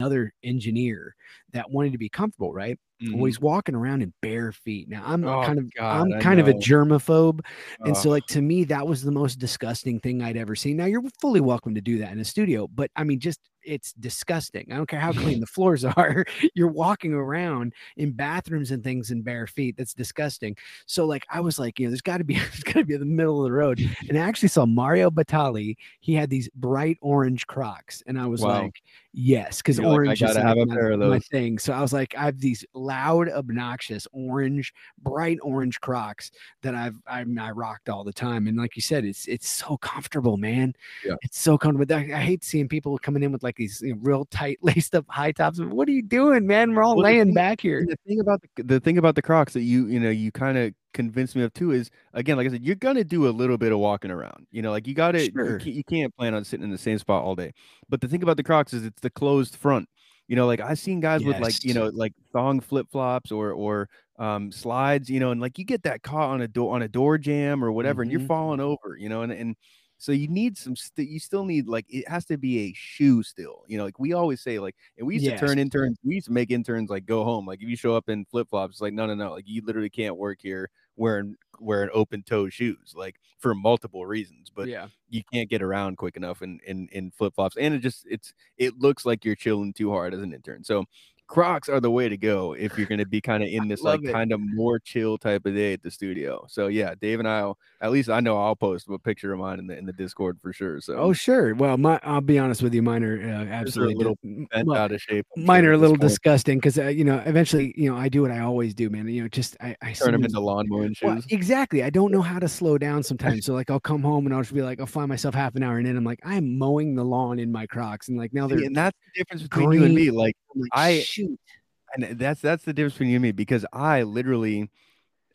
another engineer that wanted to be comfortable, right? Well, Mhm. he's walking around in bare feet. Now I'm Oh, kind of God, I'm I kind of a know. germaphobe, and so like to me that was the most disgusting thing I'd ever seen. Now you're fully welcome to do that in a studio, but I mean just it's disgusting. I don't care how clean <laughs> the floors <laughs> are. You're walking around in bathrooms and things in bare feet. That's disgusting. So like I was like, you know, there's got to be <laughs> there's got to be in the middle of the road. And I actually saw Mario Batali. He had these bright orange Crocs, and I was Wow. like, yes, because You're like, I orange is gotta have like a my- pair of my thing. So I was like, I have these loud, obnoxious orange, bright orange Crocs that I've I, I rocked all the time. And like you said, it's it's so comfortable, man. Yeah. It's so comfortable. I, I hate seeing people coming in with like these real tight <laughs> laced up high tops. What are you doing, man? We're all Well, laying thing- back here. The thing about the, the thing about the Crocs that you you know you kind of convinced me of too is again like I said you're gonna do a little bit of walking around you know like you got to Sure. you, can't, you can't plan on sitting in the same spot all day but the thing about the Crocs is it's the closed front you know like I've seen guys with like you know like thong flip flops or or um slides you know and like you get that caught on a door on a door jam or whatever and you're Mhm. falling over you know and and so you need some st- you still need like it has to be a shoe still you know like we always say like and we used to turn interns we used to make interns like go home like if you show up in flip-flops it's like no no no like you literally can't work here wearing wearing open toe shoes like for multiple reasons but yeah. you can't get around quick enough in in, in flip-flops and it just it's it looks like you're chilling too hard as an intern so crocs are the way to go if you're going to be kind of in this like kind of more chill type of day at the studio so yeah dave and i'll at least i know i'll post a picture of mine in the in the discord for sure so Oh sure. Well, my I'll be honest with you. Mine are uh, a absolutely little bent well, out of shape I'm mine sure, are a little disgusting because uh, you know eventually you know I do what I always do, man. You know, just I, I turn them into lawn mowing Well, shoes exactly. I don't know <laughs> how to slow down sometimes. So like I'll come home and I'll just be like, I'll find myself half an hour and then I'm like, I'm mowing the lawn in my Crocs. And like now they're and that's the difference between you and me. Like like, I- shoot. and that's that's the difference between you and me because I literally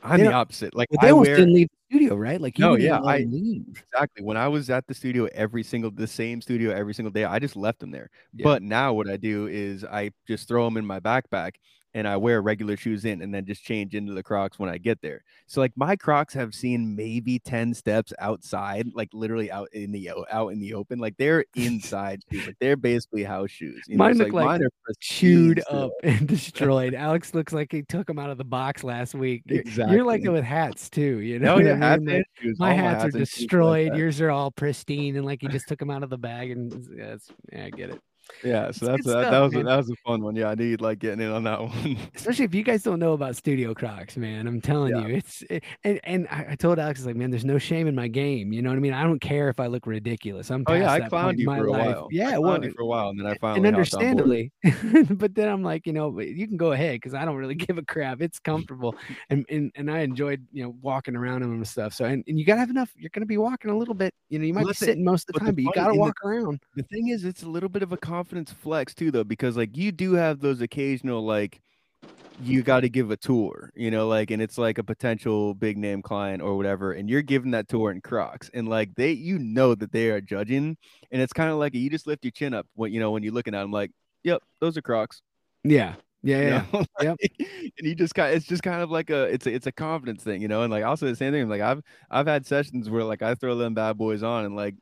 I'm the opposite. Like they I almost wear didn't leave the studio, right? Like you No, yeah, I- leave. exactly when I was at the studio every single the same studio every single day, I just left them there. Yeah. But now what I do is I just throw them in my backpack and I wear regular shoes in and then just change into the Crocs when I get there. So like my Crocs have seen maybe 10 steps outside, like literally out in the out in the open. Like they're <laughs> inside shoes. Like they're basically house shoes. You Mine it's look like mine are Chewed up <laughs> and destroyed. <laughs> Alex looks like he took them out of the box last week. You're, you're like Exactly. that with hats too. You know, Oh yeah, hats mean? Like, and shoes. my hats are shoes like destroyed. Yours are all pristine and like you just took them out of the bag. And yeah, yeah I get it. Yeah, so that's that, stuff, that was man. a, that was a fun one. Yeah, I need like getting in on that <laughs> one. especially if you guys don't know about studio crocs man i'm telling Yeah. you it's it, and, and I, told alex like man there's no shame in my game you know what i mean i don't care if i look ridiculous i'm oh yeah, I clowned you for a life. while. yeah I well clowned you for a while, and then I and finally board. understandably <laughs> but then i'm like you know you can go ahead because i don't really <laughs> give a crap it's comfortable and, and and i enjoyed you know walking around them and stuff so and, and you gotta have enough you're gonna be walking a little bit you know you might Well, be that's it. sitting most of the But time but you gotta and the- walk around The thing is, it's a little bit of a confidence flex too, though, because like you do have those occasional like you got to give a tour, you know, like, and it's like a potential big name client or whatever, and you're giving that tour in Crocs, and like they, you know, that they are judging, and it's kind of like you just lift your chin up when you know when you're looking at them, like, yep, those are Crocs. Yeah, yeah, yeah. You know? <laughs> yep. and you just kind, it's just kind of like a, it's a, it's a confidence thing, you know, and like also the same thing. Like I've, I've had sessions where like I throw them bad boys on, and like,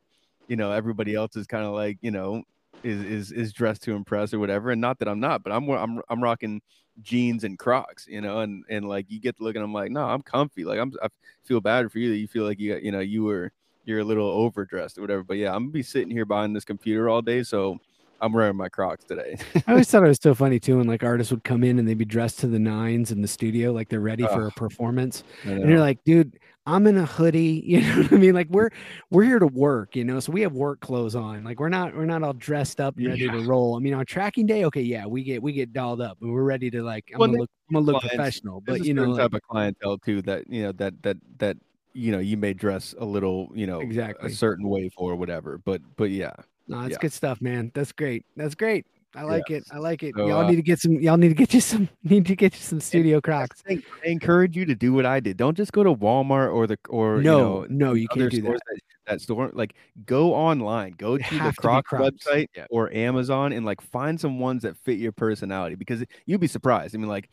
you know, everybody else is kind of like, you know, is is is dressed to impress or whatever. And not that I'm not, but I'm I'm I'm rocking jeans and Crocs, you know, and and like you get to look at them like, no, I'm comfy. Like I'm I feel bad for you that you feel like you got, you know, you were you're a little overdressed or whatever. But yeah, I'm gonna be sitting here behind this computer all day, so I'm wearing my Crocs today. I always thought it was <laughs> so funny too, when like artists would come in and they'd be dressed to the nines in the studio, like they're ready for a performance, and you're like, dude, I'm in a hoodie. <laughs> You know what I mean? Like we're we're here to work, you know. So we have work clothes on. Like we're not we're not all dressed up and ready yeah. to roll. I mean, on tracking day, okay, yeah, we get we get dolled up and we're ready to like I'm well, gonna look I'm gonna look clients, professional. But you know, like, type of clientele too that you know that that that you know you may dress a little you know exactly a certain way for whatever. But but yeah, no, that's yeah. good stuff, man. That's great. That's great. I like yes. it. I like it. So, y'all uh, need to get some. Y'all need to get you some. <laughs> Need to get you some studio Crocs. I encourage you to do what I did. Don't just go to Walmart or the or no, you know, no, you can't do that. that. that. store, like go online, go to the Crocs, Crocs, website yeah. or Amazon, and like find some ones that fit your personality because you'd be surprised. I mean, like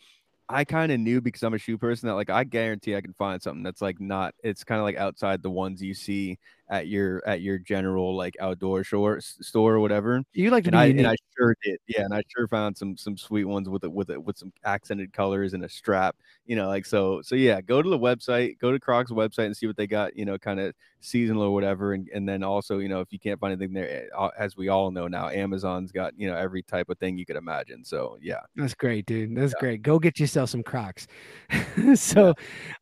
I kind of knew because I'm a shoe person that like I guarantee I can find something that's like not. It's kind of like outside the ones you see at your at your general like outdoor store store or whatever. You like to and be I, unique. and I sure did. Yeah, and I sure found some some sweet ones with it with it with some accented colors and a strap. You know, like so so yeah. Go to the website, go to Crocs website and see what they got. You know, kind of seasonal or whatever. And and then also you know if you can't find anything there, eh, as we all know now, Amazon's got you know every type of thing you could imagine. So yeah, that's great, dude. That's yeah. great. Go get yourself some Crocs. <laughs> so, yeah.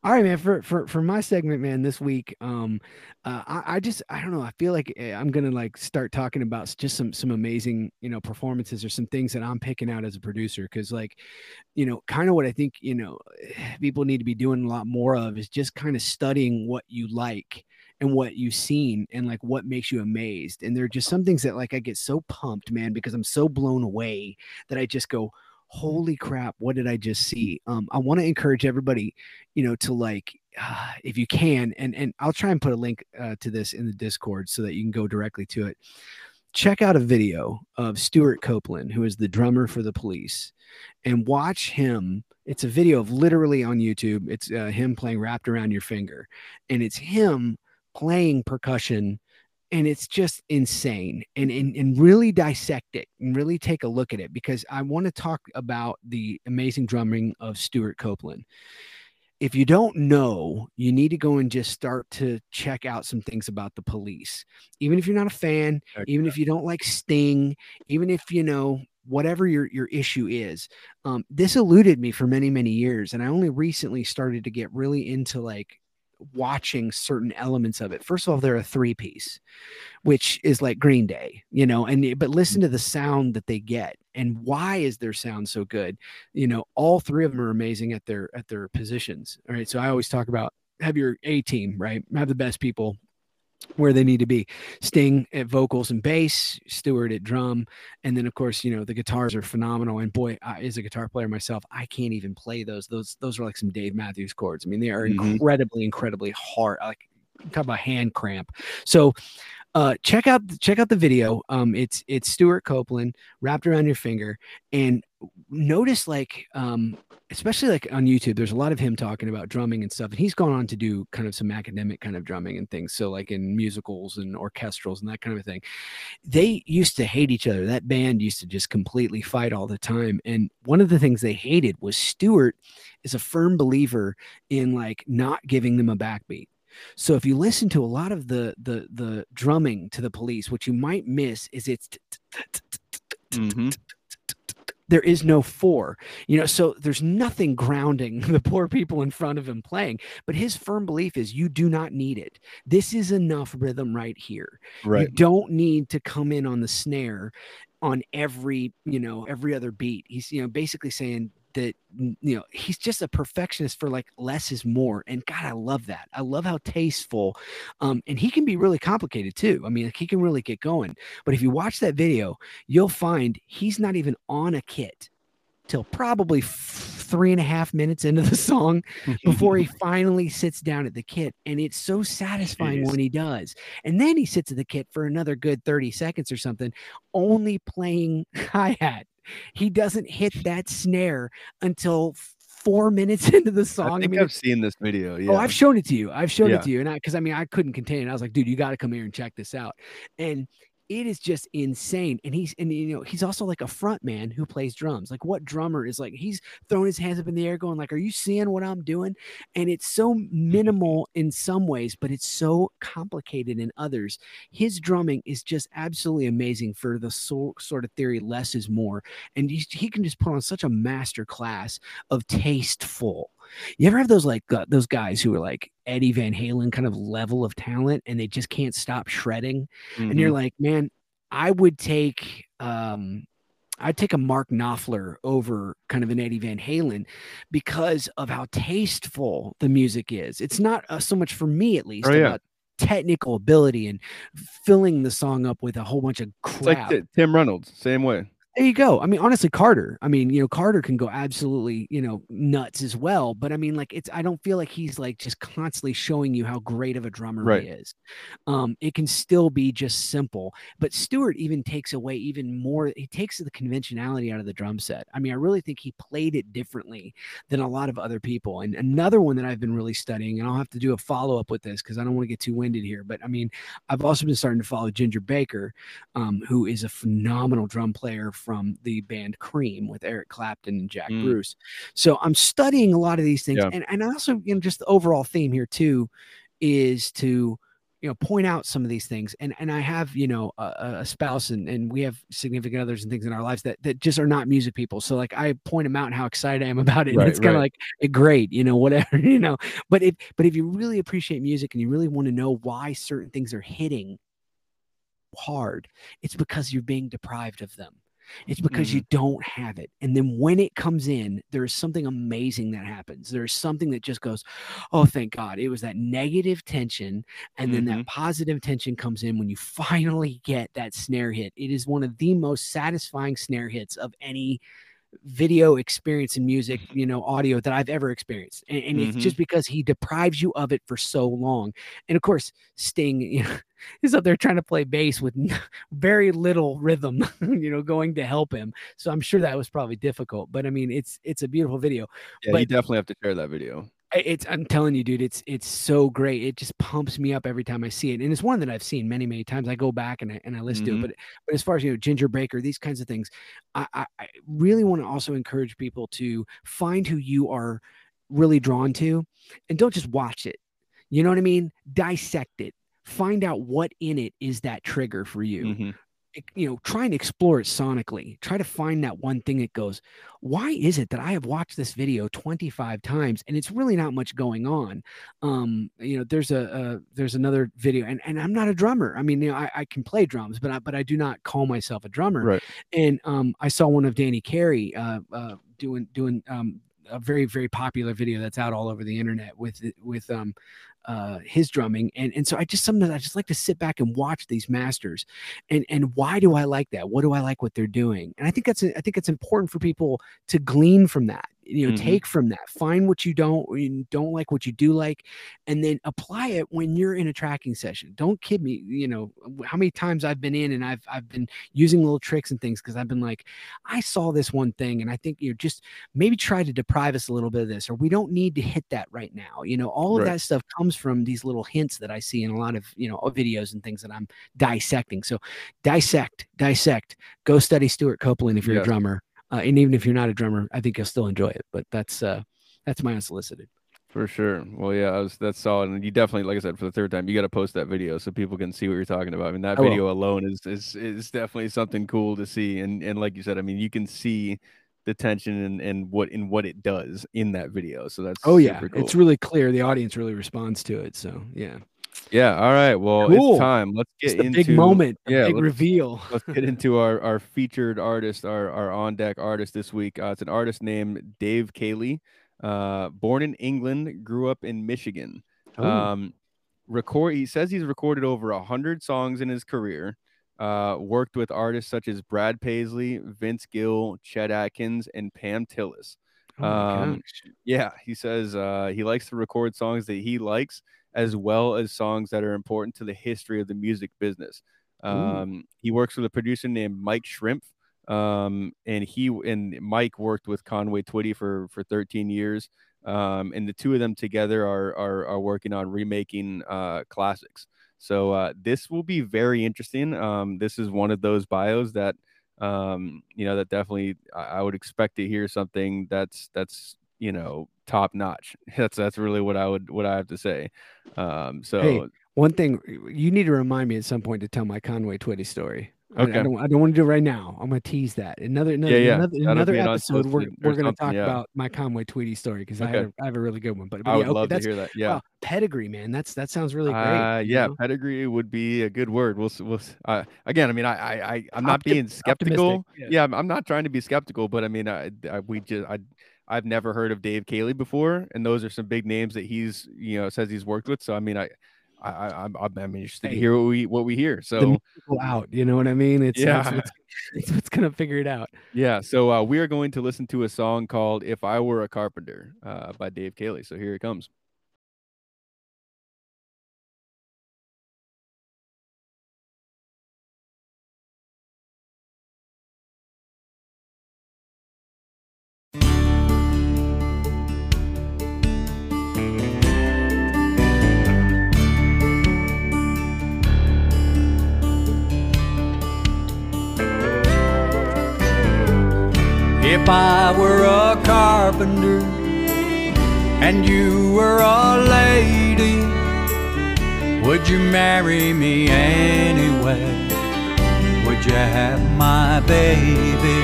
all right, man. For for for my segment, man, this week, um, uh, I, I, just I don't know. I feel like eh, I'm gonna like start talking about just some some amazing you know performances or some things that I'm picking out as a producer because like you know kind of what I think you know people need to be doing a lot more of is just kind of studying what you like and what you've seen and like what makes you amazed. And there are just some things that like I get so pumped, man, because I'm so blown away that I just go, holy crap what did i just see um i want to encourage everybody you know to like uh, if you can and and i'll try and put a link uh, to this in the discord so that you can go directly to it. Check out a video of Stewart Copeland who is the drummer for the police and watch him. It's a video of literally on youtube. It's uh, him playing wrapped around your finger and it's him playing percussion and it's just insane. And, and and really dissect it and really take a look at it because i want to talk about the amazing drumming of Stewart Copeland if you don't know you need to go and just start to check out some things about the police even if you're not a fan okay. even if you don't like sting even if you know whatever your your issue is um, this eluded me for many many years and i only recently started to get really into like watching certain elements of it. First of all, they're a three piece, which is like Green Day, you know, and but listen to the sound that they get and why is their sound so good? You know, all three of them are amazing at their at their positions. All right. So I always talk about have your A team, right? Have the best people where they need to be. Sting at vocals and bass, Stewart at drum, and then of course you know the guitars are phenomenal. And boy, I, as a guitar player myself, I can't even play those. Those those are like some Dave Matthews chords. I mean, they are mm-hmm. incredibly incredibly hard. Like talk about hand cramp. So uh, check out check out the video. Um, it's it's Stewart Copeland wrapped around your finger, and notice like um, especially like on YouTube, there's a lot of him talking about drumming and stuff, and he's gone on to do kind of some academic kind of drumming and things. So like in musicals and orchestrals and that kind of thing. They used to hate each other. That band used to just completely fight all the time, and one of the things they hated was Stewart is a firm believer in like not giving them a backbeat so if you listen to a lot of the the the drumming to the police, what you might miss is it's there is no four you know so there's nothing grounding the poor people in front of him playing but his firm belief is you do not need it this is enough rhythm right here right you don't need to come in on the snare on every you know every other beat he's you know basically saying that you know he's just a perfectionist for like less is more and god i love that i love how tasteful um and he can be really complicated too i mean like he can really get going but if you watch that video you'll find he's not even on a kit till probably three and a half minutes into the song before he <laughs> finally sits down at the kit. And it's so satisfying when he does. And then he sits at the kit for another good 30 seconds or something, only playing <laughs> hi hat. He doesn't hit that snare until four <laughs> minutes into the song. I think mean, I've it's- seen this video. Oh, yeah. Oh, I've shown it to you. I've shown Yeah. it to you. And I, cause I mean, I couldn't contain it. I was like, dude, you got to come here and check this out. And it is just insane. And he's, and you know, he's also like a front man who plays drums. Like what drummer is like, he's throwing his hands up in the air going like, are you seeing what I'm doing? And it's so minimal in some ways, but it's so complicated in others. His drumming is just absolutely amazing for the so, sort of theory, less is more. And he, he can just put on such a master class of tasteful. You ever have those like uh, those guys who are like Eddie Van Halen kind of level of talent and they just can't stop shredding? And you're Mhm. like, man, I would take um I'd take a Mark Knopfler over kind of an Eddie Van Halen because of how tasteful the music is. It's not uh, so much for me, at least, Oh, yeah. about technical ability and filling the song up with a whole bunch of it's like crap. Tim Reynolds, same way. There you go. I mean, honestly, Carter. I mean, you know, Carter can go absolutely, you know, nuts as well. But I mean, like, it's I don't feel like he's like just constantly showing you how great of a drummer Right. he is. Um, it can still be just simple. But Stewart even takes away even more. He takes the conventionality out of the drum set. I mean, I really think he played it differently than a lot of other people. And another one that I've been really studying, and I'll have to do a follow up with this because I don't want to get too winded here. But I mean, I've also been starting to follow Ginger Baker, um, who is a phenomenal drum player from the band Cream with Eric Clapton and Jack Mm. Bruce. So I'm studying a lot of these things, Yeah. and and also you know just the overall theme here too is to you know point out some of these things and and i have you know a, a- spouse and and we have significant others and things in our lives that that just are not music people so like i point them out and how excited i am <laughs> about it and Right, it's kind of right. like great you know whatever <laughs> you know but if but if you really appreciate music and you really want to know why certain things are hitting hard it's because you're being deprived of them it's because you mm-hmm. don't have it. And then when it comes in, there is something amazing that happens. There's something that just goes, oh, thank God. It was that negative tension. And then that mm-hmm. positive tension comes in when you finally get that snare hit. It is one of the most satisfying snare hits of any video experience in music, you know, audio that I've ever experienced. And, and it's Mhm. just because he deprives you of it for so long. And of course, Sting, you know, <laughs> is up there trying to play bass with <laughs> very little rhythm, <laughs> you know, going to help him. So I'm sure that was probably difficult. But I mean, it's it's a beautiful video. Yeah, you definitely have to share that video. It's I'm telling you, dude, it's it's so great. It just pumps me up every time I see it. And it's one that I've seen many, many times. I go back and I and I listen to Mhm. it. But but as far as you know, Ginger Baker, these kinds of things, I, I, I really want to also encourage people to find who you are really drawn to and don't just watch it. You know what I mean? Dissect it. Find out what in it is that trigger for you Mhm. You know, try and explore it sonically. Try to find that one thing that goes, why is it that I have watched this video 25 times and it's really not much going on? Um, you know, there's a, a there's another video, and, and I'm not a drummer. I mean, you know, I, I can play drums, but I, but I do not call myself a drummer. Right. And um, I saw one of Danny Carey uh, uh, doing doing um, a very very popular video that's out all over the internet with with um, uh, his drumming, and and so I just sometimes I just like to sit back and watch these masters, and and why do I like that? What do I like what they're doing? And I think that's I think it's important for people to glean from that. You know, Mhm. take from that, find what you don't you don't like, what you do like, and then apply it when you're in a tracking session. Don't kid me. You know how many times I've been in and I've I've been using little tricks and things because I've been like, I saw this one thing, and I think you know just maybe try to deprive us a little bit of this, or we don't need to hit that right now. You know, all of Right. that stuff comes from these little hints that I see in a lot of you know videos and things that I'm dissecting. So dissect, dissect. Go study Stewart Copeland if you're Yes. a drummer, uh, and even if you're not a drummer, I think you'll still enjoy it. But that's uh, that's my unsolicited. For sure. Well, yeah, I was, that's solid. And you definitely, like I said, for the third time, you got to post that video so people can see what you're talking about. I mean, that I will. video alone is, is is definitely something cool to see. And and like you said, I mean, you can see the tension and, and what in what it does in that video. So that's Oh yeah, cool. it's really clear. The audience really responds to it. So yeah, yeah. All right. Well, Cool. it's time. Let's it's get the into big moment, the yeah, big let's- reveal. let's get <laughs> into our our featured artist, our our on deck artist this week. Uh, it's an artist named Dave Caley. Uh, born in England, grew up in Michigan. Oh, Um, record. He says he's recorded over a hundred songs in his career. Uh, worked with artists such as Brad Paisley, Vince Gill, Chet Atkins, and Pam Tillis. Oh Um, yeah, he says uh, he likes to record songs that he likes as well as songs that are important to the history of the music business. Um, he works with a producer named Mike Shrimp, um, and he and Mike worked with Conway Twitty for for 13 years. Um, and the two of them together are are, are working on remaking uh, classics. So uh, this will be very interesting. Um, this is one of those bios that um, you know that definitely I, I would expect to hear something that's that's you know top notch. <laughs> That's that's really what I would what I have to say. Um, so Hey, One thing you need to remind me at some point to tell my Conway Twitty story. I- I, Okay. don't. I don't want to do it right now. I'm gonna tease that. Another another yeah, another, another episode. We're, we're gonna talk yeah. about my Conway Twitty story because I, Okay. have a, I have a really good one. But, but I yeah, would okay, love to hear that. Yeah. wow, pedigree, man. That's that sounds really great. Uh, you yeah, know? pedigree would be a good word. We'll, we'll uh, again. I mean, I, I, I I'm not Optim- being skeptical. yeah. Yeah, I'm, I'm not trying to be skeptical, but I mean, I, I we just, I, I've never heard of Dave Caley before, and those are some big names that he's, you know, says he's worked with. So I mean, I, I, I'm, I'm interested to hear what we, what we hear. So out. You know what I mean? It's Yeah. it's, it's what's gonna figure it out. yeah, so uh, we are going to listen to a song called "If I Were a Carpenter" uh, by Dave Caley. So here it comes. If I were a carpenter and you were a lady, would you marry me anyway? Would you have my baby?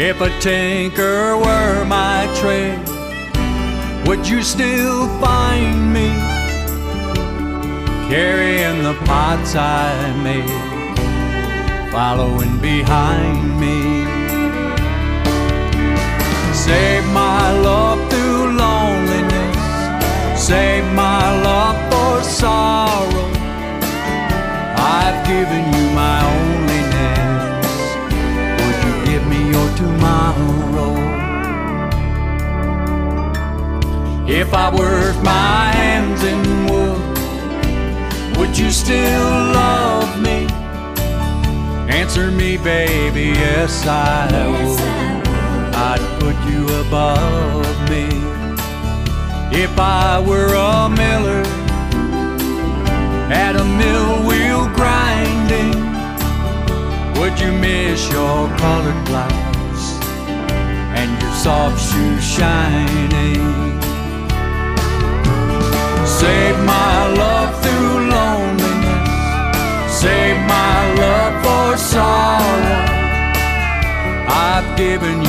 If a tinker were my trade, would you still find me carrying the pots I made, following behind me? Save my love through loneliness. Save my love for sorrow. I've given you my onlyness. Would you give me your tomorrow? If I worked my hands in wood, would you still love me? Answer me, baby, yes I would. I'd put you above me. If I were a miller at a mill wheel grinding, would you miss your colored blouse and your soft shoes shining? Save my love through loneliness. Save my love for sorrow. I've given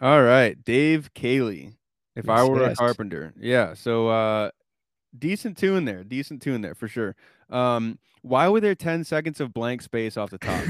All right, Dave Caley. If I were yes. a carpenter, yeah. So uh, decent tune there, decent tune there for sure. Um, why were there ten seconds of blank space off the top?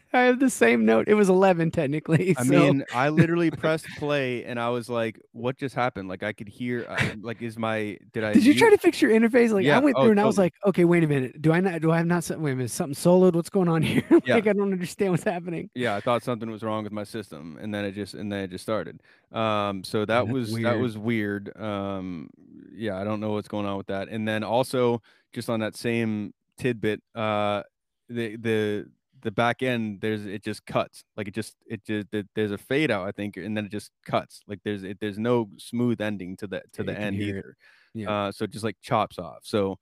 <laughs> I have the same note. It was 11 technically. I so- mean, I <laughs> literally pressed play and I was like, "What just happened?" Like I could hear, uh, like, is my did I? did you try to fix your interface? Like Yeah, I went oh, through and I was like, okay, wait a minute. Do I not? Do I have not? Wait a minute. Something soloed. What's going on here? <laughs> like Yeah. I don't understand what's happening. Yeah, I thought something was wrong with my system, and then it just and then it just started. Um, so that that's was that was weird. Um, yeah, I don't know what's going on with that. And then also just on that same tidbit, uh, the the the back end there's it just cuts like it just it just there- there's a fade out I think, and then it just cuts like there's it, there's no smooth ending to the to Yeah, the end it. either. Yeah. Uh, so it just like chops off. So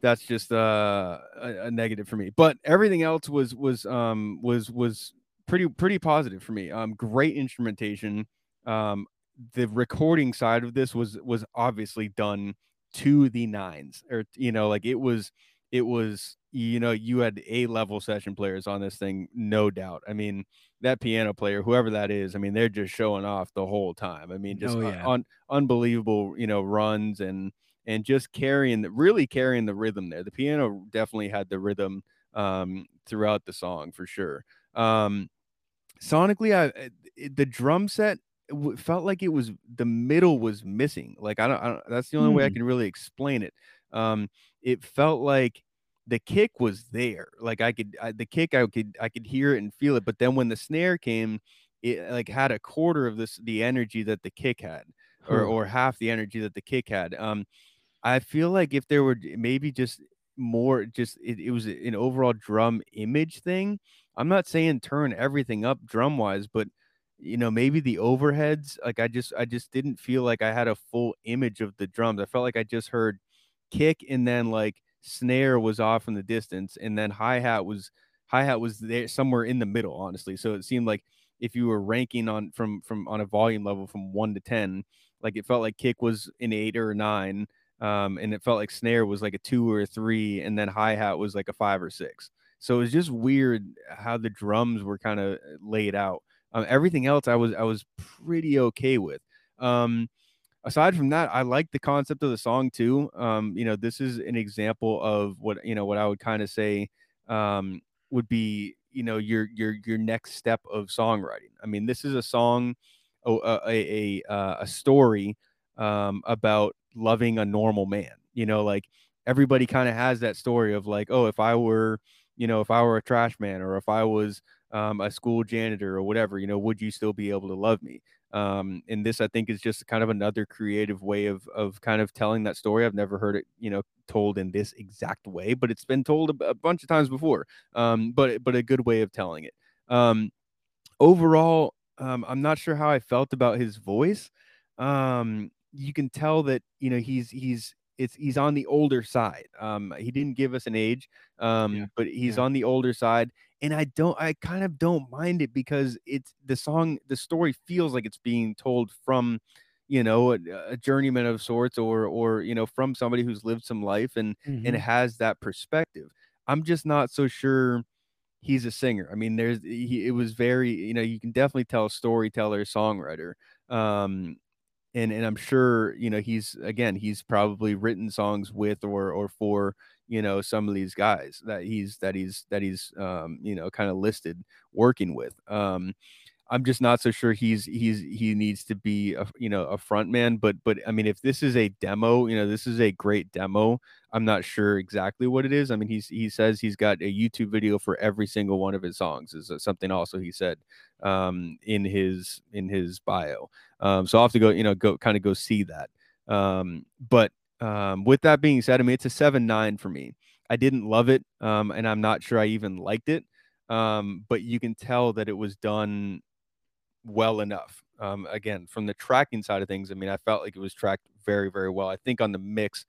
that's just uh, a, a negative for me. But everything else was was um was was pretty pretty positive for me. Um, great instrumentation. Um, the recording side of this was was obviously done to the nines, or you know, like it was it was you know you had a level session players on this thing, no doubt. I mean that piano player, whoever that is, I mean they're just showing off the whole time. I mean just Oh, yeah. un- unbelievable, you know, runs and and just carrying the really carrying the rhythm there. The piano definitely had the rhythm um throughout the song for sure. Um sonically I I- the drum set felt like it was the middle was missing. Like I don't, I don't that's the only way I Hmm. can really explain it. Um it felt like the kick was there. Like I could I, the kick I could I could hear it and feel it, but then when the snare came it like had a quarter of this the energy that the kick had or Huh. or half the energy that the kick had. Um I feel like if there were maybe just more, just it, it was an overall drum image thing. I'm not saying turn everything up drum wise, but you know, maybe the overheads, like I just I just didn't feel like I had a full image of the drums. I felt like I just heard kick and then like snare was off in the distance and then hi-hat was hi-hat was there somewhere in the middle, honestly. So it seemed like if you were ranking on from from on a volume level from 1 to 10, like it felt like kick was an 8 or a 9 um, and it felt like snare was like a two or a three, and then hi hat was like a five or six. So it was just weird how the drums were kind of laid out. Um, everything else I was I was pretty okay with. Um, aside from that, I like the concept of the song too. Um, you know, this is an example of what you know what I would kind of say um, would be you know your your your next step of songwriting. I mean, this is a song, oh, a a a, uh, a story um, about loving a normal man. You know, like everybody kind of has that story of like, oh, if I were, you know, if I were a trash man or if I was um, a school janitor or whatever, you know, would you still be able to love me? Um, and this, I think, is just kind of another creative way of of kind of telling that story. I've never heard it, you know, told in this exact way, but it's been told a bunch of times before. Um, but but a good way of telling it. Um, overall, um, I'm not sure how I felt about his voice. Um, you can tell that you know he's he's it's he's on the older side. Um, he didn't give us an age, um, Yeah, but he's yeah. on the older side, and I don't I kind of don't mind it because it's the song the story feels like it's being told from you know a, a journeyman of sorts or or you know from somebody who's lived some life and and Mhm. has that perspective. I'm just not so sure he's a singer. I mean, there's he, it was very, you know, you can definitely tell storyteller, songwriter. Um and and I'm sure, you know, he's again, he's probably written songs with or or for, you know, some of these guys that he's that he's that he's um, you know, kind of listed working with. Um I'm just not so sure he's he's he needs to be a you know a front man, but but I mean if this is a demo, you know this is a great demo. I'm not sure exactly what it is. I mean he's he says he's got a YouTube video for every single one of his songs. Is something also he said um, in his in his bio. Um, so I'll have to go you know go kind of go see that. Um, but um, with that being said, I mean it's a seven nine for me. I didn't love it, um, and I'm not sure I even liked it. Um, but you can tell that it was done well enough. Um, again, from the tracking side of things, I mean, I felt like it was tracked very, very well. I think on the mix,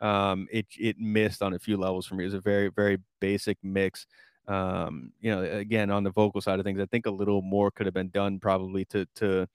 um, it it missed on a few levels for me. It was a very, very basic mix. Um, you know, again, on the vocal side of things, I think a little more could have been done probably to to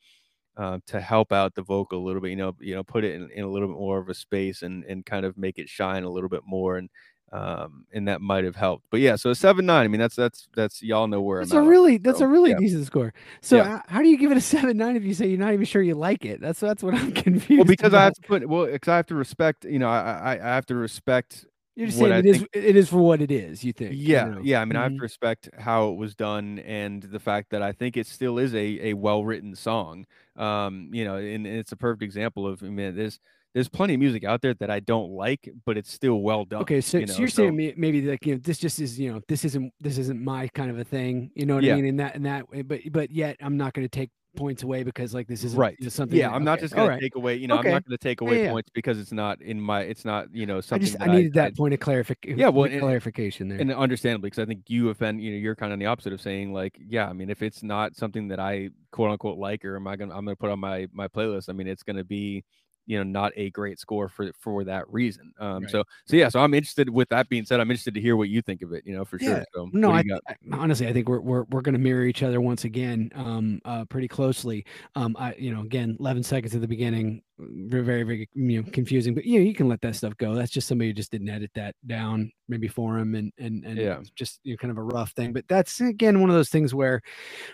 uh, to help out the vocal a little bit. You know, you know, put it in, in a little bit more of a space and and kind of make it shine a little bit more. And um, and that might have helped. But yeah, so a seven nine. I mean, that's that's that's y'all know where That's I'm a at really that's so, a really yeah. decent score. So Yeah. how do you give it a seven nine if you say you're not even sure you like it? That's that's what I'm <laughs> confused. Well, because I have to put well, because I have to respect. You know, I I, I have to respect. you're just saying it is it is for what it is. You think? you Yeah, know? yeah. I mean, I have Mhm. to respect how it was done and the fact that I think it still is a a well written song. Um, you know, and, and it's a perfect example of. I mean, there's there's plenty of music out there that I don't like, but it's still well done. Okay, so, you so know, you're saying maybe like you know this just is you know this isn't this isn't my kind of a thing. You know what Yeah. I mean? In that in that but but yet I'm not going to take points away because like this isn't right you know, something. yeah that- i'm not okay, just gonna right. take away you know Okay. i'm not gonna take away yeah. points because it's not in my it's not you know something I just that I needed I, that point of clarification. Yeah, well, and- clarification there. and understandably because i think you offend you know you're kind of on the opposite of saying like yeah i mean if it's not something that i quote unquote like or am i gonna i'm gonna put on my my playlist i mean it's gonna be you know not a great score for for that reason um Right. so so yeah so i'm interested with that being said i'm interested to hear what you think of it you know for Yeah. sure so No, I? I- honestly, I think we're we're we're going to mirror each other once again, um, uh, pretty closely. Um, I, you know, again, eleven seconds at the beginning, very very, you know confusing, but you know you can let that stuff go. That's just somebody who just didn't edit that down, maybe for him, and and and Yeah. just you know kind of a rough thing. But that's again one of those things where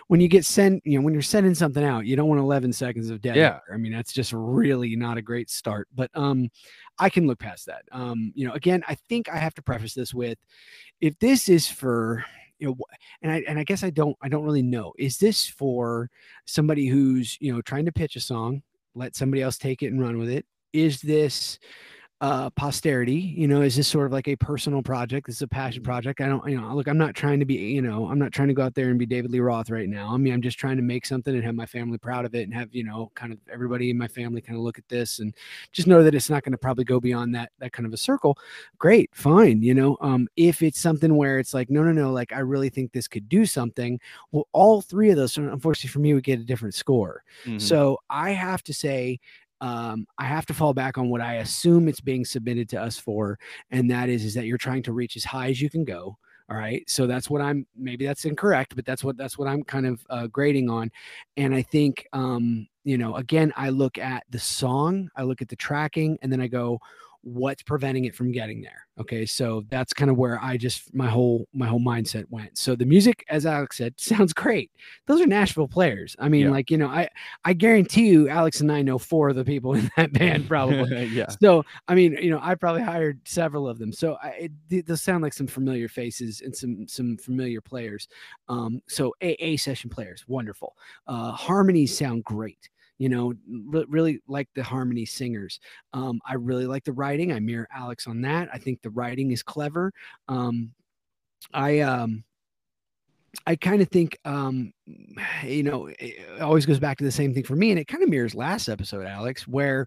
when you get sent, you know, when you're sending something out, you don't want eleven seconds of dead. Yeah. air. I mean that's just really not a great start. But um, I can look past that. Um, you know, again, I think I have to preface this with if this is for you know and I and I guess I don't I don't really know is this for somebody who's you know trying to pitch a song let somebody else take it and run with it. Is this uh posterity you know is this sort of like a personal project? This is a passion project. I don't you know look i'm not trying to be you know i'm not trying to go out there and be david lee roth right now. I mean i'm just trying to make something and have my family proud of it and have you know kind of everybody in my family kind of look at this and just know that it's not going to probably go beyond that that kind of a circle. Great fine you know um if it's something where it's like no no no like i really think this could do something well all three of those unfortunately for me would get a different score. Mhm. so I have to say, um, I have to fall back on what I assume it's being submitted to us for, and that is is that you're trying to reach as high as you can go. All right, so that's what I'm. Maybe that's incorrect, but that's what that's what I'm kind of uh, grading on. And I think, um, you know, again, I look at the song, I look at the tracking, and then I go, what's preventing it from getting there okay? So that's kind of where i just my whole my whole mindset went. So the music as alex said <laughs> sounds great. Those are nashville players. I mean Yeah. like you know i i guarantee you alex and i know four of the people <laughs> in that band probably. <laughs> Yeah. So i mean you know i probably hired several of them. So I, it, th- those sound like some familiar faces and some some familiar players. Um so a, a session players wonderful. Uh harmonies sound great you know re- really like the harmony singers um i really like the writing i mirror alex on that i think the writing is clever um i um I kind of think, um, <sighs> you know, it always goes back to the same thing for me, and it kind of mirrors last episode, Alex, where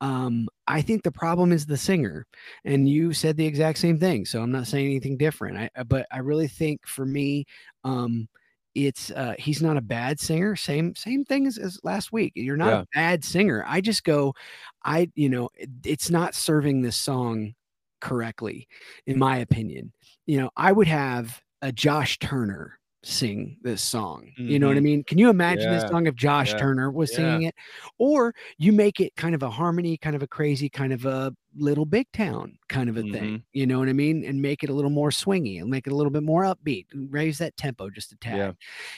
um, I think the problem is the singer, and you said the exact same thing. So I'm not saying anything different. I, I- but I really think for me, um, it's uh, he's not a bad singer. Same same thing as, as last week. You're not Yeah. a bad singer. I just go, I you know, it- it's not serving this song correctly, in my opinion. You know, I would have a Josh Turner sing this song. You know what I Mhm. mean? Can you imagine this song if Josh Yeah. Turner was Yeah. singing it? Or you make it kind of a harmony, kind of a crazy, kind of a little big town kind of a Mm-hmm. thing. You know what I mean? And make it a little more swingy and make it a little bit more upbeat and raise that tempo just a tad. Yeah.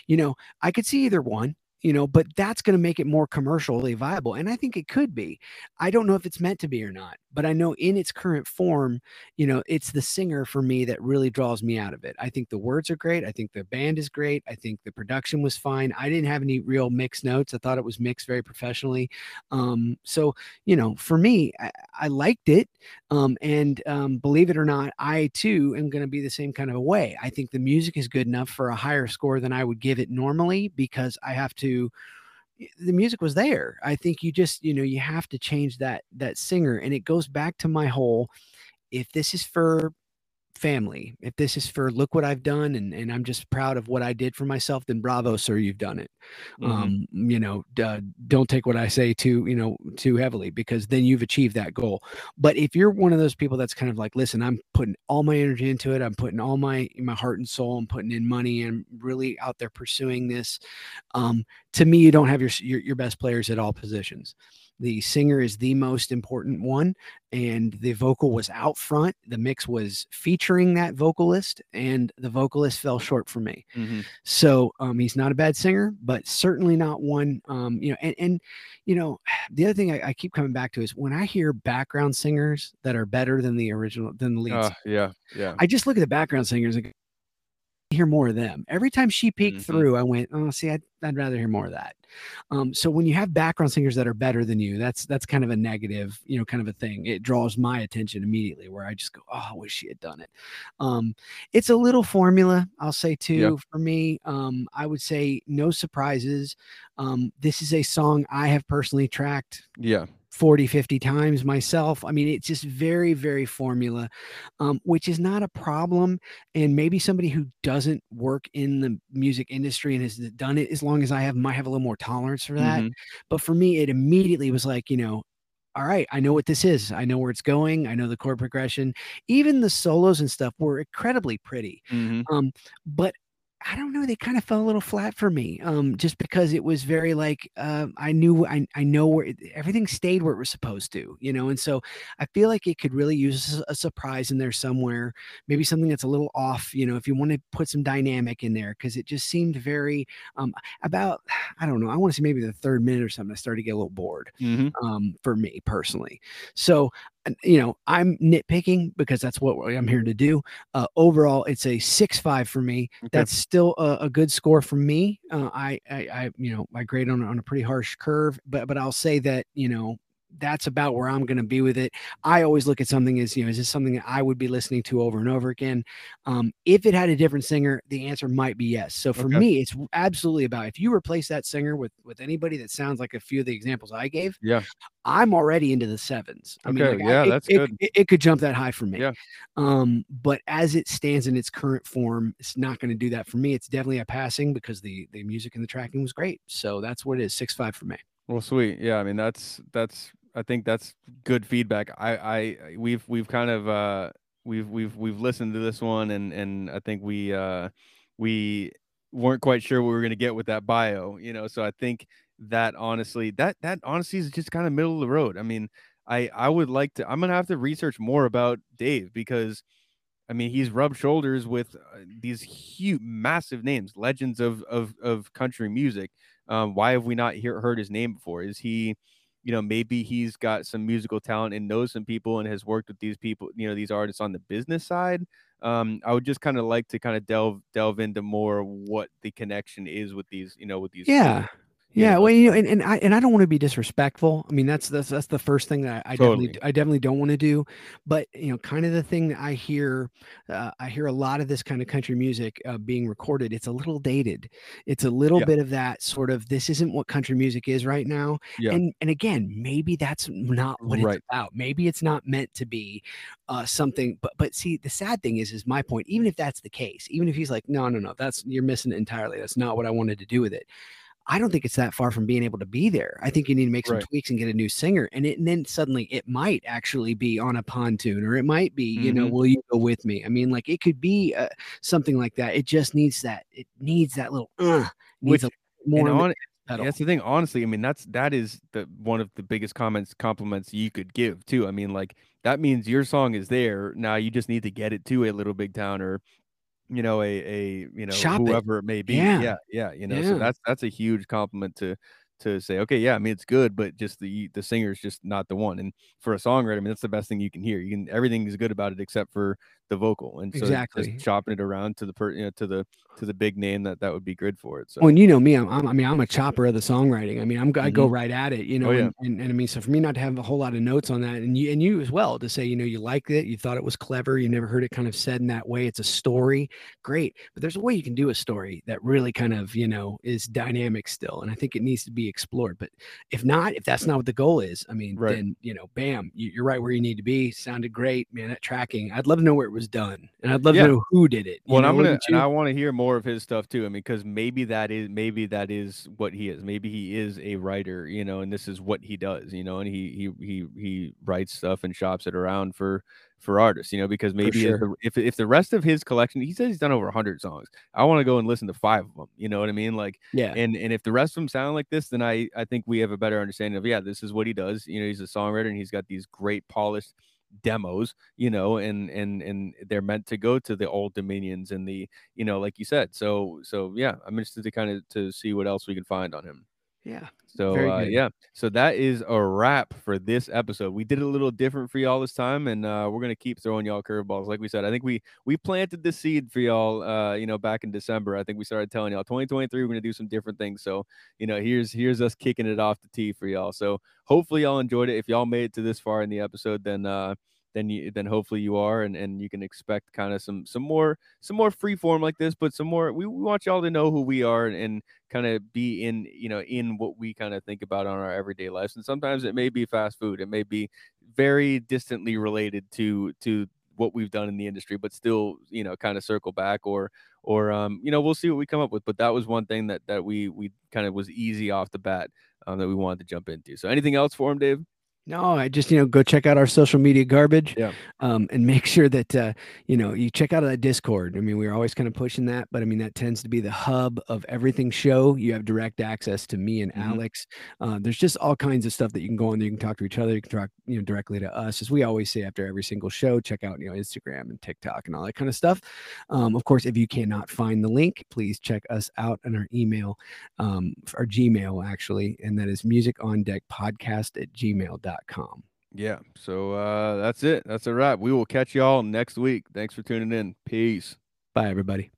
You know, I could see either one. You know, but that's going to make it more commercially viable. And I think it could be. I don't know if it's meant to be or not, but I know in its current form, you know, it's the singer for me that really draws me out of it. I think the words are great. I think the band is great. I think the production was fine. I didn't have any real mixed notes. I thought it was mixed very professionally. Um, so, you know, for me, I, I liked it. Um, and um, believe it or not, I too am going to be the same kind of a way. I think the music is good enough for a higher score than I would give it normally because I have to the music was there. I think you just, you know, you have to change that that singer and it goes back to my whole if this is for family, if this is for look what I've done and and I'm just proud of what I did for myself, then bravo sir, you've done it. Mhm. Um, you know, uh, don't take what I say too, you know, too heavily because then you've achieved that goal. But if you're one of those people that's kind of like, listen, I'm putting all my energy into it, I'm putting all my my heart and soul, I'm putting in money, and really out there pursuing this. Um, to me, you don't have your, your your best players at all positions. The singer is the most important one and the vocal was out front the mix was featuring that vocalist and the vocalist fell short for me Mhm. so um, he's not a bad singer but certainly not one um, you know and, and you know <sighs> the other thing I, I keep coming back to is when i hear background singers that are better than the original than the lead Uh, singer, yeah, yeah. I just look at the background singers and go, hear more of them. Every time she peeked Mhm. through, I went, oh, see, I'd, I'd rather hear more of that. Um, so when you have background singers that are better than you, that's that's kind of a negative, you know, kind of a thing. It draws my attention immediately, where I just go, oh, I wish she had done it. Um, it's a little formula, I'll say too. For me, um, I would say no surprises. Um, this is a song I have personally tracked yeah. 40 50 times myself i mean it's just very very formula um, which is not a problem and maybe somebody who doesn't work in the music industry and has done it as long as i have might have a little more tolerance for that Mhm. but for me it immediately was like you know all right i know what this is i know where it's going i know the chord progression even the solos and stuff were incredibly pretty Mhm. um, but I don't know. They kind of fell a little flat for me, um, just because it was very like uh, I knew I I know where it, everything stayed where it was supposed to, you know. And so I feel like it could really use a, surprise in there somewhere, maybe something that's a little off, you know. If you want to put some dynamic in there, because it just seemed very um, about <sighs> I don't know. I want to say maybe the third minute or something. I started to get a little bored Mhm. um, for me personally. So, you know, I'm nitpicking because that's what I'm here to do. Uh, overall, it's a six five for me. Okay. That's still a, a good score for me. Uh, I, I, I, you know, I grade on on a pretty harsh curve, but but I'll say that you know that's about where I'm going to be with it. I always look at something as, you know, is this something that I would be listening to over and over again? Um, if it had a different singer, the answer might be yes. So for Okay. me, it's absolutely about if you replace that singer with with anybody that sounds like a few of the examples I gave, Yeah. I'm already into the sevens. I mean, Okay, like, I- yeah, it- that's it, good. It, it could jump that high for me. Yeah. Um, but as it stands in its current form, it's not going to do that for me. It's definitely a passing because the the music and the tracking was great. So that's what it is. Six five for me. Well, sweet. Yeah, I mean that's that's I think that's good feedback. I I we've we've kind of uh we've we've we've listened to this one and and I think we uh we weren't quite sure what we were gonna get with that bio, you know. So I think that honestly that that honestly is just kind of middle of the road. I mean, I I would like to I'm gonna have to research more about Dave because I mean he's rubbed shoulders with uh, these huge massive names, legends of of of country music um, why have we not hear, heard his name before? Is he, you know, maybe he's got some musical talent and knows some people and has worked with these people, you know, these artists on the business side. Um, I would just kind of like to kind of delve delve into more what the connection is with these, you know, with these. Yeah. you Yeah, well, you know, and, and I and I don't want to be disrespectful. I mean, that's that's that's the first thing that I, I Totally. definitely I definitely don't want to do. But you know, kind of the thing that I hear, uh, I hear a lot of this kind of country music uh, being recorded. It's a little dated. It's a little Yeah. bit of that sort of. This isn't what country music is right now. Yeah. And and again, maybe that's not what Right. it's about. Maybe it's not meant to be uh, something. But but see, the sad thing is, is my point. Even if that's the case, even if he's like, no, no, no, that's you're missing it entirely. That's not what I wanted to do with it. I don't think it's that far from being able to be there. I think you need to make some Right. tweaks and get a new singer, and, it, and then suddenly it might actually be on a pontoon, or it might be, you know, Mhm. will you go with me? I mean, like it could be uh, something like that. It just needs that. It needs that little uh, needs Which- a more on on, the pedal. that's the thing. Honestly, I mean, that's that is the one of the biggest comments compliments you could give too. I mean, like that means your song is there now. You just need to get it to a little big town or you know a a you know Shop it. whoever it may be. Yeah. yeah, yeah. You know, Yeah. so that's that's a huge compliment to to say. Okay, yeah, I mean it's good, but just the the singer's just not the one. And for a songwriter, I mean that's the best thing you can hear. You can everything is good about it except for the vocal. And so Exactly. just chopping it around to the per you know to the to the big name that that would be good for it. So Well, and you know me, I'm, I'm, I mean, I'm a chopper of the songwriting. I mean, I'm, I go Mhm. right at it, you know, Oh, yeah. and, and, and I mean, so for me not to have a whole lot of notes on that and you, and you as well to say, you know, you liked it, you thought it was clever, you never heard it kind of said in that way. It's a story. Great. But there's a way you can do a story that really kind of, you know, is dynamic still. And I think it needs to be explored. But if not, if that's not what the goal is, I mean, Right. then, you know, bam, you, you're right where you need to be. Sounded great, man. That tracking, I'd love to know where it was done. And I'd love Yeah. to know who did it. Well, I'm gonna and? I want to hear more of his stuff too. I mean, because maybe that is maybe that is what he is. Maybe he is a writer, you know, and this is what he does, you know, and he he he he writes stuff and shops it around for for artists, you know, because maybe if, sure. the, if if the rest of his collection, he says he's done over hundred songs. I want to go and listen to five of them. You know what I mean? Like, Yeah. and and if the rest of them sound like this, then I I think we have a better understanding of yeah, this is what he does. You know, he's a songwriter and he's got these great polished demos you know and and and they're meant to go to the old dominions and the you know like you said so so yeah i'm interested to kind of to see what else we can find on him Yeah. so uh, yeah, so that is a wrap for this episode. We did it a little different for y'all this time, and uh, we're gonna keep throwing y'all curveballs. Like we said, I think we we planted the seed for y'all. Uh, you know, back in December, I think we started telling y'all 2023 we're gonna do some different things. So you know, here's here's us kicking it off the tee for y'all. So hopefully y'all enjoyed it. If y'all made it to this far in the episode, then uh, then you then hopefully you are, and and you can expect kind of some some more some more free form like this, but some more. We, we want y'all to know who we are and, and kind of be in you know in what we kind of think about on our everyday lives and sometimes it may be fast food it may be very distantly related to to what we've done in the industry but still you know kind of circle back or or um you know we'll see what we come up with but that was one thing that that we we kind of was easy off the bat um, that we wanted to jump into so anything else for him dave No, I just, you know, go check out our social media garbage. Yeah. Um, and <laughs> make sure that, uh, you know, you check out that Discord. I mean, we're always kind of pushing that, but I mean, that tends to be the hub of everything show. You have direct access to me and Mhm. Alex. Uh, there's just all kinds of stuff that you can go on there. You can talk to each other. You can talk, you know, directly to us. As we always say after every single show, check out, you know, Instagram and TikTok and all that kind of stuff. Um, of course, if you cannot find the link, please check us out on our email, um, our Gmail actually, and that is music on deck podcast at gmail.com. yeah so uh that's it that's a wrap we will catch y'all next week thanks for tuning in peace Bye, everybody.